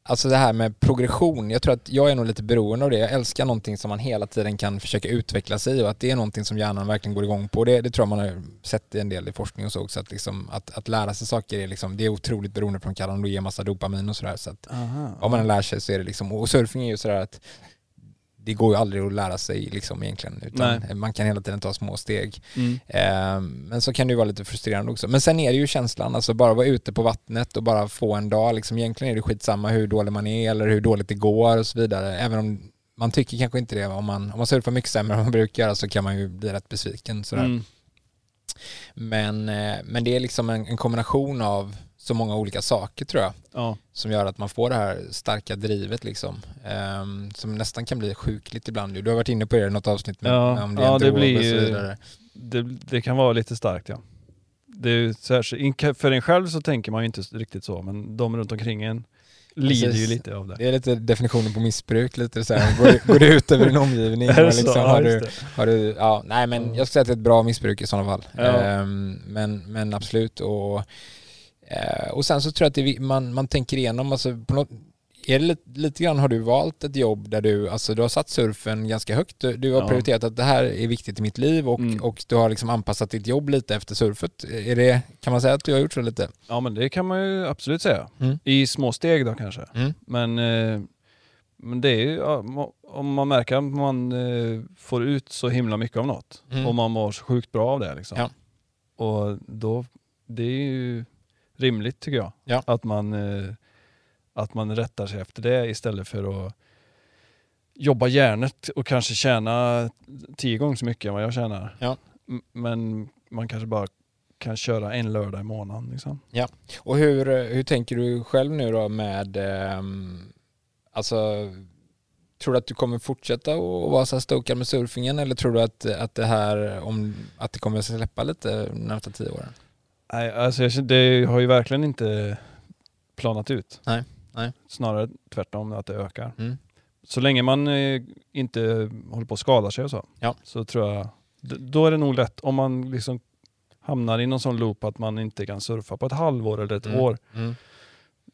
alltså det här med progression, jag tror att jag är nog lite beroende av det. Jag älskar någonting som man hela tiden kan försöka utveckla sig i och att det är någonting som hjärnan verkligen går igång på. Det, det tror jag man har sett i en del i forskning och så också, att, liksom, att, att lära sig saker är, liksom, det är otroligt beroendeframkallande och ger massa dopamin och sådär. Så att om man lär sig så är det liksom, och surfing är ju sådär att det går ju aldrig att lära sig liksom egentligen utan Nej. man kan hela tiden ta små steg. Mm. Eh, men så kan det ju vara lite frustrerande också. Men sen är det ju känslan, alltså bara vara ute på vattnet och bara få en dag, liksom egentligen är det skitsamma hur dålig man är eller hur dåligt det går och så vidare. Även om man tycker kanske inte det, om man, om man surfar mycket sämre än man brukar göra så kan man ju bli rätt besviken. Sådär. Mm. Men, eh, men det är liksom en, en kombination av så många olika saker tror jag Ja. som gör att man får det här starka drivet liksom. Ehm, som nästan kan bli sjukligt ibland. ju. Du har varit inne på det i något avsnitt med, Ja, om ja, det drog blir och så ju- vidare. Det, det kan vara lite starkt ja. Det är ju särskilt, för en själv så tänker man ju inte riktigt så, men de runt omkring en lider ju Precis. lite av det. Det är lite definitionen på missbruk, lite så här, går, går det ut över din omgivning? Det så? liksom, Ja, har, just du, det. har du, ja, nej men jag skulle säga att det är ett bra missbruk i sådana fall. Ja. Ehm, men, men absolut och, eh, och sen så tror jag att det, man, man tänker igenom, alltså på något, är det lite, lite grann har du valt ett jobb där du, alltså du har satt surfen ganska högt, du, du har Ja. prioriterat att det här är viktigt i mitt liv och, Mm. och du har liksom anpassat ditt jobb lite efter surfet. Är det, kan man säga att du har gjort så lite? Ja men det kan man ju absolut säga. Mm. I små steg då kanske. Mm. Men, eh, men det är ju, om man märker att man eh, får ut så himla mycket av något Mm. och man mår så sjukt bra av det liksom. Ja. Och då, det är ju rimligt tycker jag. Ja. Att, man, eh, att man rättar sig efter det istället för att jobba järnet och kanske tjäna tio gånger så mycket än vad jag tjänar. Ja. Men man kanske bara kan köra en lördag i månaden. Liksom. Och hur, hur tänker du själv nu då med, ehm, alltså tror du att du kommer fortsätta att vara så här stokad med surfingen eller tror du att, att det här, om, att det kommer att släppa lite de närmsta tio åren? Nej, alltså jag det har ju verkligen inte planat ut. Nej, nej. Snarare tvärtom, att det ökar. Mm. Så länge man eh, inte håller på att skada sig och så, Ja. så tror jag, då är det nog lätt om man liksom hamnar i någon sån loop att man inte kan surfa på ett halvår eller ett Mm. år. Mm.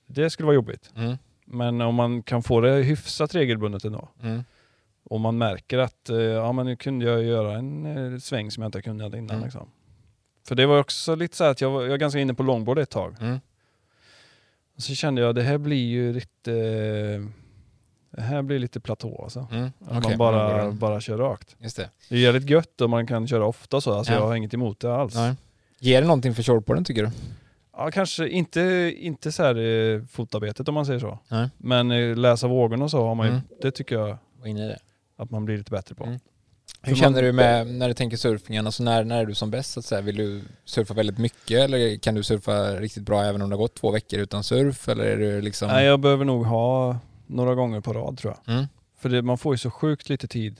Det skulle vara jobbigt. Mm. Men om man kan få det hyfsat regelbundet ändå, Mm. och man märker att eh, ja, men nu kunde jag göra en eh, sväng som jag inte kunde innan. Mm. Liksom. För det var också lite så här att jag var, jag var ganska inne på longboard ett tag. Mm. Och så kände jag det här blir ju lite, det här blir lite platå alltså. Mm. Att Okej, man bara, longboarden. bara kör rakt. Just det. Det är jävligt gött och man kan köra ofta så, alltså Ja. jag har inget emot det alls. Nej. Ger det någonting för shortboarden tycker du? Ja, kanske inte, inte så här eh, fotarbetet om man säger så. Nej. Men eh, läsa vågorna och så har man ju, Mm. det tycker jag Var inne i det. att man blir lite bättre på. Mm. Hur känner du med när du tänker surfingen? Alltså när, när är du som bäst så att säga? Vill du surfa väldigt mycket eller kan du surfa riktigt bra även om det har gått två veckor utan surf? Eller är du liksom... Nej, jag behöver nog ha några gånger på rad tror jag. Mm, För det, man får ju så sjukt lite tid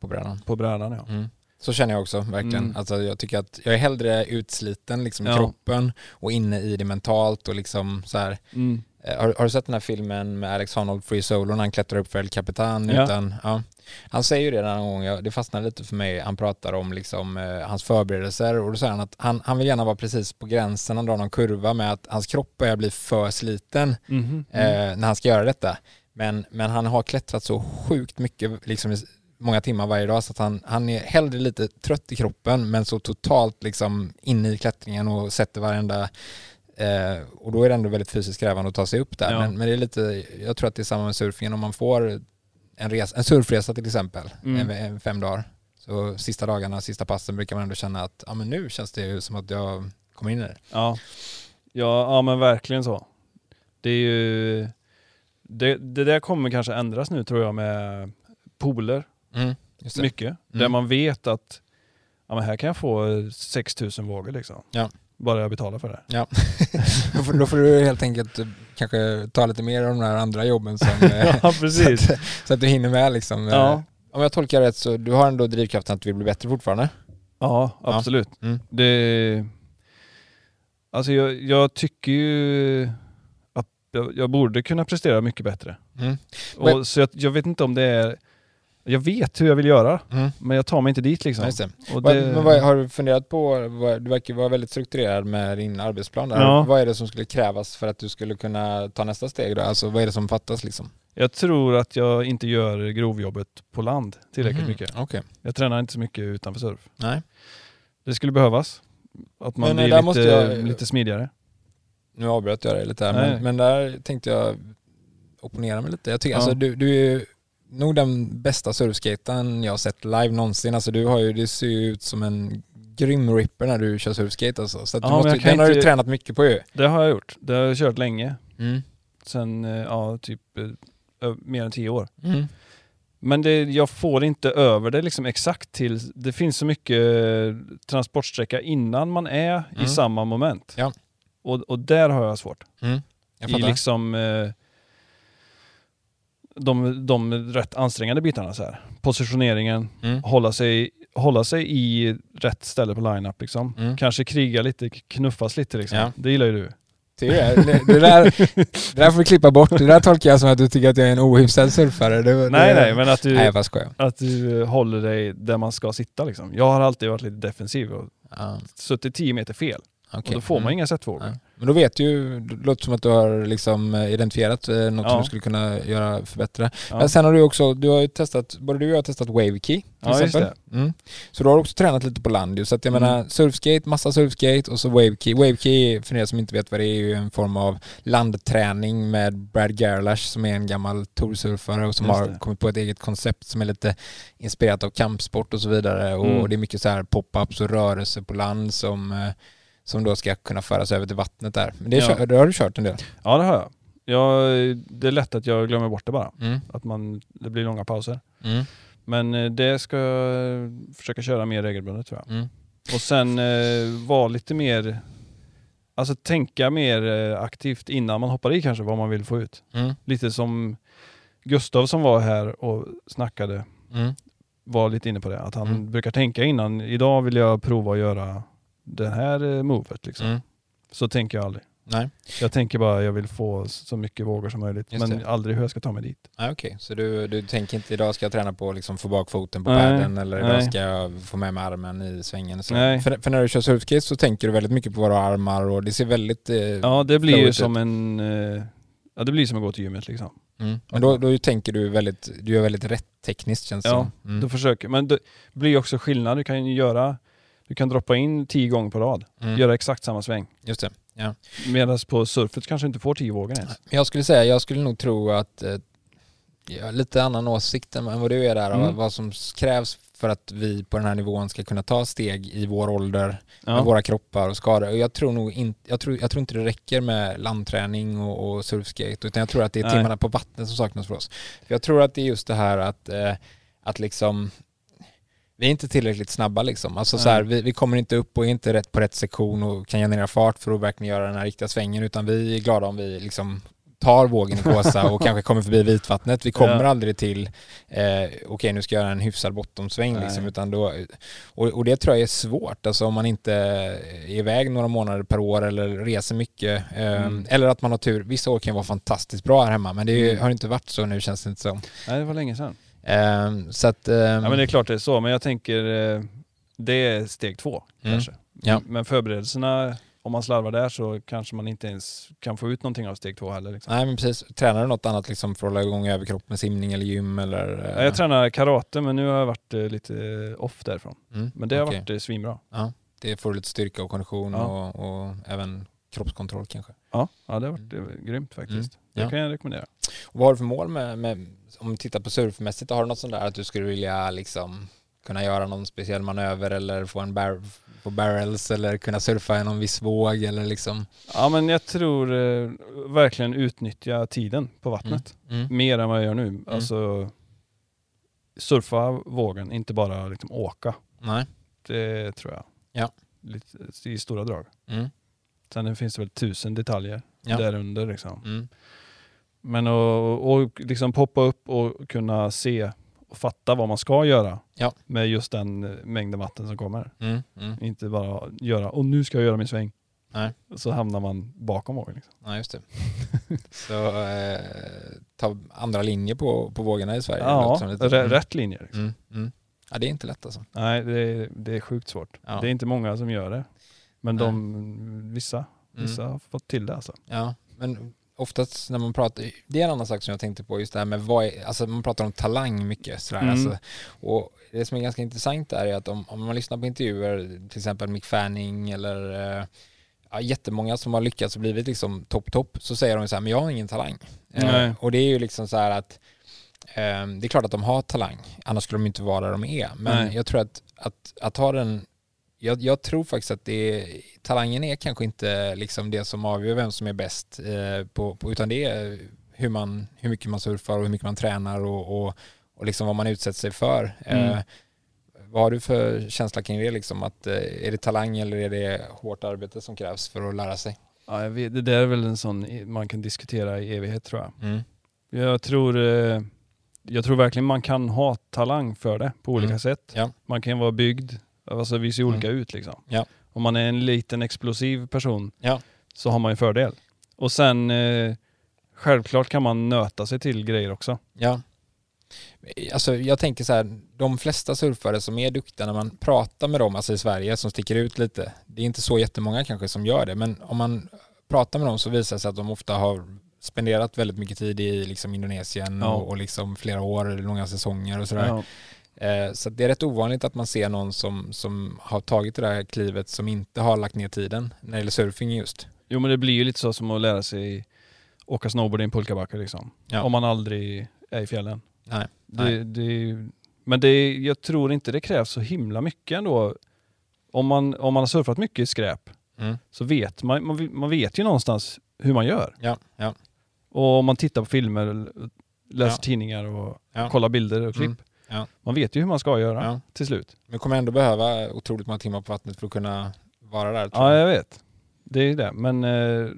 på brädan. på brädan ja. Mm. Så känner jag också, verkligen. Mm. Alltså, jag tycker att jag är hellre utsliten liksom, i Ja. kroppen och inne i det mentalt och liksom så här. Mm. Eh, Har, har du sett den här filmen med Alex Honnold, Free Solo, när han klättrar upp för El Capitan? Ja. Utan, ja. Han säger ju det någon gång, det fastnar lite för mig, han pratar om liksom, eh, hans förberedelser och då säger han att han, han vill gärna vara precis på gränsen, han drar någon kurva med att hans kropp börjar bli för sliten Mhm. eh, när han ska göra detta. Men, men han har klättrat så sjukt mycket, liksom många timmar varje dag så att han, han är hellre lite trött i kroppen men så totalt liksom inne i klättringen och sätter varenda eh, och då är det ändå väldigt fysiskt krävande att ta sig upp där. Ja. Men, men det är lite, jag tror att det är samma med surfingen om man får en, res, en surfresa till exempel, Mm. en, en fem dagar. Så sista dagarna, sista passen brukar man ändå känna att ja, men nu känns det ju som att jag kommer in i det. Ja. Ja, ja men verkligen så. Det är ju... Det, det där kommer kanske ändras nu tror jag med pooler Mm, mycket. Där Mm. man vet att ja, men här kan jag få 6000 vågor liksom. Ja. Bara jag betalar för det. Ja, då, får, du helt enkelt kanske ta lite mer av de här andra jobben som, eh, Ja, så, precis. att, så att du hinner med liksom. eh. Ja, Om jag tolkar rätt så du har ändå drivkraften att du vill bli bättre fortfarande? ja absolut. Mm. Det, alltså jag, jag tycker ju att jag, jag borde kunna prestera mycket bättre. Mm. Och, så jag, jag vet inte om det är... Jag vet hur jag vill göra, Mm. men jag tar mig inte dit liksom. Vad- det, Men vad, har du funderat på, vad, du verkar vara väldigt strukturerad med din arbetsplan där. Ja. Vad är det som skulle krävas för att du skulle kunna ta nästa steg då? Alltså vad är det som fattas liksom? Jag tror att jag inte gör grovjobbet på land tillräckligt Mhm. mycket. Okej. Jag tränar inte så mycket utanför surf. Nej. Det skulle behövas. Att man Men, blir lite, måste jag- lite smidigare. Nu avbröt jag dig lite här, men, men där tänkte jag opponera mig lite. Jag tycker Ja. alltså du, du är nog den bästa surfskatern jag har sett live någonsin. Alltså du har ju, det ser ju ut som en grym ripper när du kör surfskate alltså. Så att du Ja, men måste, den har du tränat mycket på ju. Det har jag gjort. Det har jag kört länge. Mm. Sen, eh, ja, typ eh, mer än tio år. Mm. Men det, jag får inte över det liksom exakt till... Det finns så mycket eh, transportsträcka innan man är Mm. i samma moment. Ja. Och, och där har jag svårt. Mm. Jag I liksom de, de rätt ansträngande bitarna. Så här. Positioneringen, Mm. hålla sig, hålla sig i rätt ställe på line-up. Liksom. Mm. Kanske kriga lite, knuffas lite. Liksom. Ja. Det gillar ju du. Det, det. Där, det där får vi klippa bort. Det där tolkar jag som att du tycker att jag är en ohyfsad surfare. Det, Nej, nej, men att du, Nej, att du håller dig där man ska sitta. Liksom. Jag har alltid varit lite defensiv och Ja, suttit 10 meter fel. Okej. Och då får man Mm. inga. Nej. Men då vet du ju, det låter som att du har liksom eh, identifierat eh, något Ja. som du skulle kunna göra förbättra. Ja. Men sen har du också, du har ju testat, både du och jag har testat WaveKey till Ja, exempel. Mm. Så du har också tränat lite på land. Så att jag Mm. menar surfskate, massa surfskate och så WaveKey. WaveKey, för er som inte vet vad det är, är ju en form av landträning med Brad Gerlach som är en gammal toursurfare och som Just har det. kommit på ett eget koncept som är lite inspirerat av kampsport och så vidare. Och Mm. det är mycket så här pop-ups och rörelser på land som eh, som då ska kunna föras över till vattnet där. Men det, är Ja. det har du kört en del? Ja, det har jag. jag. Det är lätt att jag glömmer bort det bara. Mm. Att man, det blir långa pauser. Mm. Men eh, det ska jag försöka köra mer regelbundet tror jag. Mm. Och sen eh, vara lite mer, alltså tänka mer eh, aktivt innan man hoppar i kanske vad man vill få ut. Mm. Lite som Gustav som var här och snackade Mm. var lite inne på det. Att han Mm. brukar tänka innan, idag vill jag prova att göra det här eh, movet. Liksom. Mm. Så tänker jag aldrig. Nej, Jag tänker bara jag vill få så mycket vågor som möjligt. Just men det. aldrig hur jag ska ta mig dit. ah, okej. Så du, du tänker inte idag ska jag träna på att liksom få bak foten på padden eller idag nej. ska jag få med mig armen i svängen? Så. Nej. För, för när du kör surfskate så tänker du väldigt mycket på våra armar och det ser väldigt... Eh, Ja, det blir ju som ut. en... Eh, ja, det blir som att gå till gymmet liksom. mm. Men då, då tänker du väldigt, du gör väldigt rätt tekniskt känns det Ja, som. Mm. Du försöker, men det blir också skillnad. Du kan ju göra... Du kan droppa in tio gånger på rad. Mm. Göra exakt samma sväng. Just det. Ja. Medan på surfet kanske du inte får tio vågor ens. Jag skulle säga, jag skulle nog tro att eh, jag har lite annan åsikt än vad du är där, Mm. vad som krävs för att vi på den här nivån ska kunna ta steg i vår ålder med Ja. våra kroppar och skador. Och jag tror nog inte, jag tror, jag tror inte det räcker med landträning och, och surfskate, utan jag tror att det är Nej. timmarna på vattnet som saknas för oss. För jag tror att det är just det här att, eh, att liksom vi är inte tillräckligt snabba liksom. Alltså så här, vi, vi kommer inte upp och är inte rätt på rätt sektion och kan generera fart för att verkligen göra den här riktiga svängen utan vi är glada om vi liksom tar vågen i Kåsa och kanske kommer förbi vitvattnet. Vi kommer Ja. aldrig till, eh, okej nu ska jag göra en hyfsad bottomsväng Nej. liksom, utan då, och, och det tror jag är svårt, alltså om man inte är iväg några månader per år eller reser mycket, eh, Mm. eller att man har tur. Vissa år kan vara fantastiskt bra här hemma, men det är Mm. har inte varit så nu känns det inte som. Nej, det var länge sedan. Eh, så att... Eh, Ja, men det är klart det är så, men jag tänker eh, det är steg två Mm. kanske. Ja. Men förberedelserna, om man slarvar där så kanske man inte ens kan få ut någonting av steg två heller. Liksom. Nej men precis. Tränar du något annat liksom för att hålla igång överkropp med simning eller gym eller? eh? Ja, Jag tränar karate men nu har jag varit eh, lite off därifrån. Mm, Men det har okej. varit svinbra. Ja, det får du lite styrka och kondition Ja. och, och även kroppskontroll kanske. Ja, ja det har varit eh, grymt faktiskt. Det Ja. kan jag rekommendera. Och vad har du för mål med, med om du tittar på surfmässigt, har du något sånt där att du skulle vilja liksom kunna göra någon speciell manöver eller få en bar på barrels eller kunna surfa i någon viss våg eller liksom? Ja men jag tror eh, verkligen utnyttja tiden på vattnet. Mm. Mer än vad jag gör nu. Alltså surfa vågen, inte bara liksom åka. Nej. Det tror jag. Ja. Lite, I stora drag. Mm. Sen finns det väl tusen detaljer Ja. där under liksom. Mm. Men att och liksom poppa upp och kunna se och fatta vad man ska göra Ja. med just den mängden vatten som kommer. Mm. Mm. Inte bara göra, och nu ska jag göra min sväng. Nej. Så hamnar man bakom vågen. Liksom. Ja, just det. Så eh, ta andra linjer på, på vågorna i Sverige. Ja, lite- mm. rätt linje. Liksom. Mm. Mm. Ja, det är inte lätt alltså. Nej, det är, det är sjukt svårt. Ja. Det är inte många som gör det. Men de, vissa, vissa har fått till det alltså. Ja, men oftast när man pratar, det är en annan sak som jag tänkte på, just det här med vad är, alltså man pratar om talang mycket sådär, Mm. alltså, och det som är ganska intressant där är att om, om man lyssnar på intervjuer, till exempel Mick Fanning eller eh, ja, jättemånga som har lyckats och blivit liksom topp topp, så säger de så här, men jag har ingen talang. Eh, och det är ju liksom så här att eh, det är klart att de har talang, annars skulle de inte vara där de är. Men Nej. jag tror att, att, att ha den jag, jag tror faktiskt att det talangen är kanske inte liksom det som avgör vem som är bäst, eh, på, på, utan det är hur, man, hur mycket man surfar och hur mycket man tränar och, och, och liksom vad man utsätter sig för. Mm. Eh, vad har du för känsla kring det? Liksom? Att, eh, är det talang eller är det hårt arbete som krävs för att lära sig? Ja, vet, det där är väl en sån man kan diskutera i evighet tror jag. Mm. Jag tror, eh, jag tror verkligen man kan ha talang för det på olika Mm. sätt. Ja. Man kan vara byggd, alltså vi ser olika Mm. ut liksom. Ja. Om man är en liten explosiv person Ja. så har man en fördel. Och sen eh, självklart kan man nöta sig till grejer också. Ja. Alltså jag tänker så här, de flesta surfare som är duktiga när man pratar med dem, alltså i Sverige, som sticker ut lite, det är inte så jättemånga kanske som gör det, men om man pratar med dem så visar det sig att de ofta har spenderat väldigt mycket tid i liksom Indonesien Ja. och, och liksom flera år, långa säsonger och sådär. Ja. Eh, så det är rätt ovanligt att man ser någon som, som har tagit det där klivet som inte har lagt ner tiden när det gäller surfing just. Jo men det blir ju lite så som att lära sig åka snowboard i en pulkabacke liksom. Ja. Om man aldrig är i fjällen. Nej. Nej. det, men det, jag tror inte det krävs så himla mycket ändå. Om man, om man har surfat mycket i skräp Mm. så vet man, man, man vet ju någonstans hur man gör. Ja, ja, Och om man tittar på filmer, läser Ja. tidningar och kollar bilder och klipp. Mm. Ja. Man vet ju hur man ska göra ja. till slut. Men kommer ändå behöva otroligt många timmar på vattnet för att kunna vara där. tror Ja, jag. jag vet. Det är ju det. Men eh,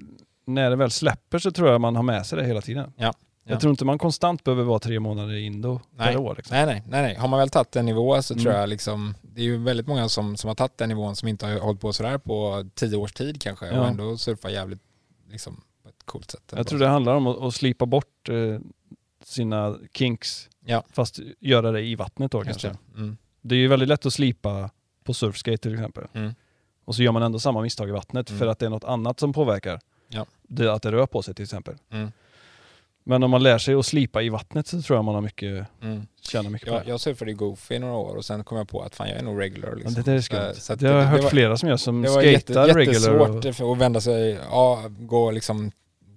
när det väl släpper så tror jag man har med sig det hela tiden. Ja. Jag Ja. tror inte man konstant behöver vara tre månader i Indo Nej. per år. Liksom. Nej, nej, nej, nej. Har man väl tagit en nivå så tror Mm. jag liksom, det är ju väldigt många som, som har tagit den nivån som inte har hållit på sådär på tio års tid kanske och ändå surfar jävligt liksom på ett coolt sätt. Jag tror det handlar om att, att slipa bort eh, sina kinks, Ja. fast göra det i vattnet då Just kanske. det. Mm. Det är ju väldigt lätt att slipa på surfskate till exempel. Mm. Och så gör man ändå samma misstag i vattnet Mm. för att det är något annat som påverkar. Ja. Det, att det rör på sig till exempel. Mm. Men om man lär sig att slipa i vattnet så tror jag man har mycket, Mm. tjänar mycket på Jag, det. jag surfade i Goofy i några år och sen kom jag på att fan jag är nog regular. Men Liksom. det där är skumt. så att det har jag hört var- flera som gör som Det var skater jätte, regular. jättesvårt Och, att vända sig, ja, gå liksom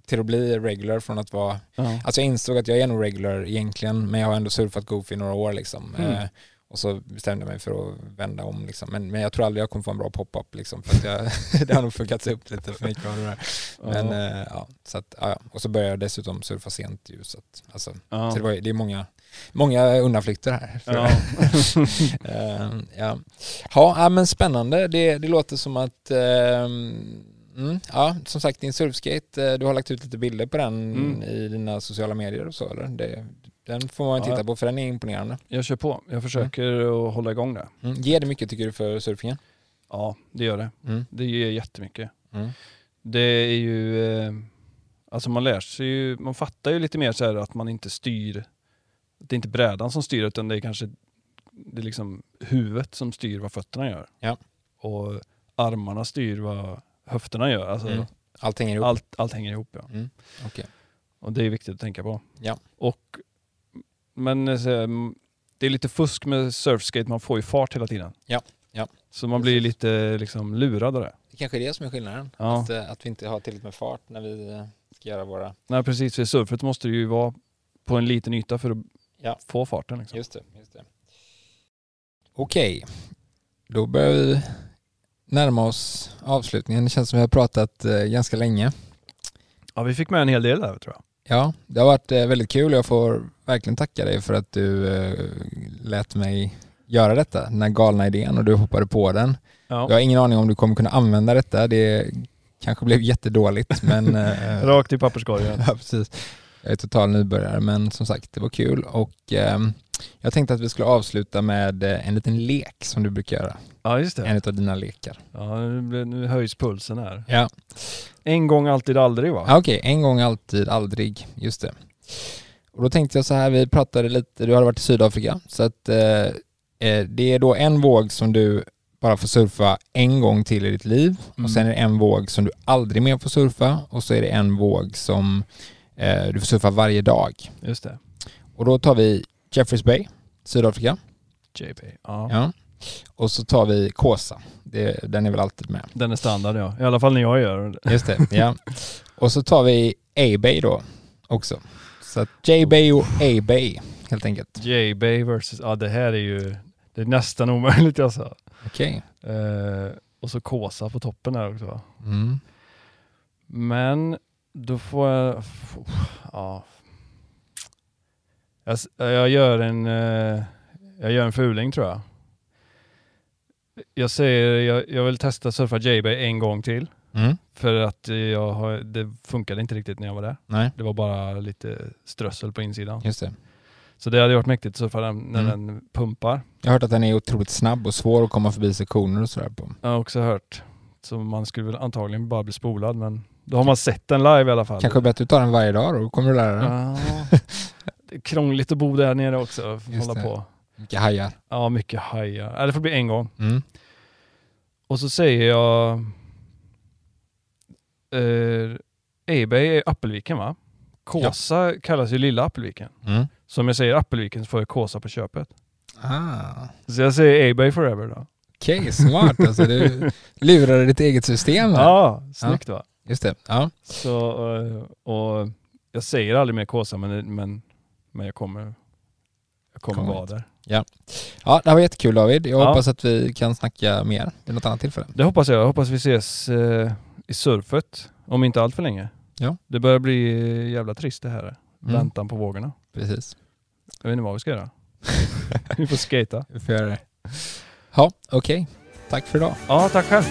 till att bli regular från att vara ja. Alltså jag insåg att jag är nog regular egentligen, men jag har ändå surfat Goofy i några år liksom. Mm. Eh, Och så bestämde jag mig för att vända om liksom. men, men jag tror aldrig jag kommer få en bra pop-up liksom, för att jag, det har nog fuckats upp lite för mycket av det där. Men, ja. eh, ja, så att, ja. Och så började jag dessutom surfa sent ju, så att, alltså, Ja. så det, var, det är många, många undanflykter här. Ja. Eh, ja. Ja, ja, men spännande. Det, det låter som att ehm, Mm, ja, som sagt din surfskate, eh, du har lagt ut lite bilder på den Mm. i dina sociala medier och så eller? Det, den får man Ja. titta på för den är imponerande. Jag kör på. Jag försöker att hålla igång det. Mm. Ger det mycket tycker du för surfingen? Ja, det gör det. Mm. Det ger jättemycket. Mm. Det är ju... Eh, alltså man lär sig ju... Man fattar ju lite mer så här att man inte styr... Att det är inte brädan som styr utan det är kanske det är liksom huvudet som styr vad fötterna gör. Ja. Och armarna styr vad höfterna gör. Alltså Mm. Allt hänger ihop? allt, allt hänger ihop. Ja. Mm. Okej. Och det är viktigt att tänka på. Ja. Och, men eh, mm, det är lite fusk med surfskate, man får ju fart hela tiden. Ja, ja. Så man blir lite liksom lurad av det. Det kanske är det som är skillnaden. Ja. Att, eh, att vi inte har tillräckligt med fart när vi eh, ska göra våra... Nej precis, för surfet måste ju vara på en liten yta för att Ja. få farten. Liksom. Just det. Just det. Okej, då börjar vi närma oss avslutningen. Det känns som vi har pratat eh, ganska länge. Ja, vi fick med en hel del där tror jag. Ja, det har varit eh, väldigt kul. Jag får verkligen tacka dig för att du eh, lät mig göra detta, den här galna idén och du hoppade på den. Ja. Jag har ingen aning om du kommer kunna använda detta. Det kanske blev jättedåligt men... Rakt i papperskorgen. Ja, precis. Jag är total nybörjare men som sagt det var kul och ehm, jag tänkte att vi skulle avsluta med eh, en liten lek som du brukar göra. Ja, just det. En av dina lekar. Ja, nu, höjs pulsen här. Ja, En gång, alltid, aldrig va? ah, okej. En gång alltid, aldrig. Just det. Och då tänkte jag så här, vi pratade lite, du hade varit i Sydafrika så att eh, eh, det är då en våg som du bara får surfa en gång till i ditt liv Mm. och sen är det en våg som du aldrig mer får surfa och så är det en våg som eh, du får surfa varje dag. Just det. Och då tar vi Jeffreys Bay, Sydafrika. JP. Ja. Ja. Och så tar vi Kåsa. Det, den är väl alltid med. Den är standard ja. I alla fall när jag gör det. Just det, ja. Och så tar vi A-Bay då också. Så att J-Bay och A-Bay helt enkelt. J-Bay versus... Ja, det här är ju... Det är nästan omöjligt alltså. Okej. Eh, och så Kåsa på toppen där också. Mm. Men då får jag... Ja. Jag, jag gör en... eh, Jag gör en fuling tror jag. Jag säger jag, jag vill testa surfa J-Bay en gång till. Mm. För att jag har, det funkade inte riktigt när jag var där. Nej, Det var bara lite strössel på insidan. just det. Så det hade varit mäktigt att surfa den när Mm. den pumpar. Jag har hört att den är otroligt snabb och svår att komma förbi sektioner och sådär på. Jag har också hört. Så man skulle väl antagligen bara bli spolad men då har man sett den live i alla fall. Kanske bättre att ta den varje dag då, kommer du lära dig. Ja, krångligt att bo där nere också. Just Hålla det. på. Mycket hajar. Ja, mycket hajar. Ja, det får bli en gång. Mm. Och så säger jag... Eh, Ebay är Appelviken va? Kåsa kallas ju Lilla Appelviken. Mm. Så om jag säger Appelviken så får jag Kåsa på köpet. Ah. Så jag säger Ebay forever då. Okej, smart alltså. Du lurade ditt eget system där. Ja, snyggt va? Just det. Ja. Så, eh, och jag säger aldrig mer Kåsa men, men, men jag kommer, jag kommer Kommer vara hit. där. ja, det här var jättekul David. Jag Ja. hoppas att vi kan snacka mer vid något annat tillfälle. Det hoppas jag. Jag hoppas vi ses eh, i surfet om inte allt för länge. Ja. Det börjar bli eh, jävla trist det här. Mm. Väntan på vågorna. Precis. Jag vet inte vad vi ska göra. vi får skata. Vi får göra det. Ja, okej. Tack för idag. Ja, tack själv.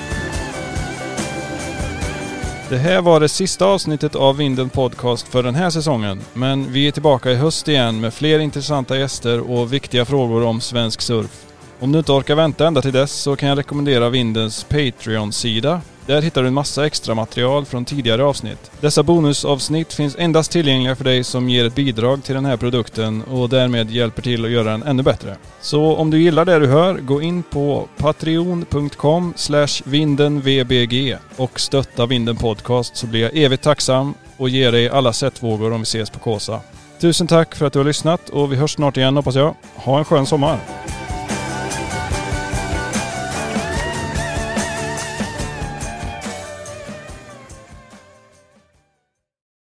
Det här var det sista avsnittet av Vinden Podcast för den här säsongen. Men vi är tillbaka i höst igen med fler intressanta gäster och viktiga frågor om svensk surf. Om du inte orkar vänta ända till dess så kan jag rekommendera Vindens Patreon-sida. Där hittar du en massa extra material från tidigare avsnitt. Dessa bonusavsnitt finns endast tillgängliga för dig som ger ett bidrag till den här produkten och därmed hjälper till att göra den ännu bättre. Så om du gillar det du hör, gå in på patreon.com vindenvbg och stötta Vinden Podcast så blir jag evigt tacksam och ger dig alla sättvågor om vi ses på Kåsa. Tusen tack för att du har lyssnat och vi hörs snart igen hoppas jag. Ha en skön sommar!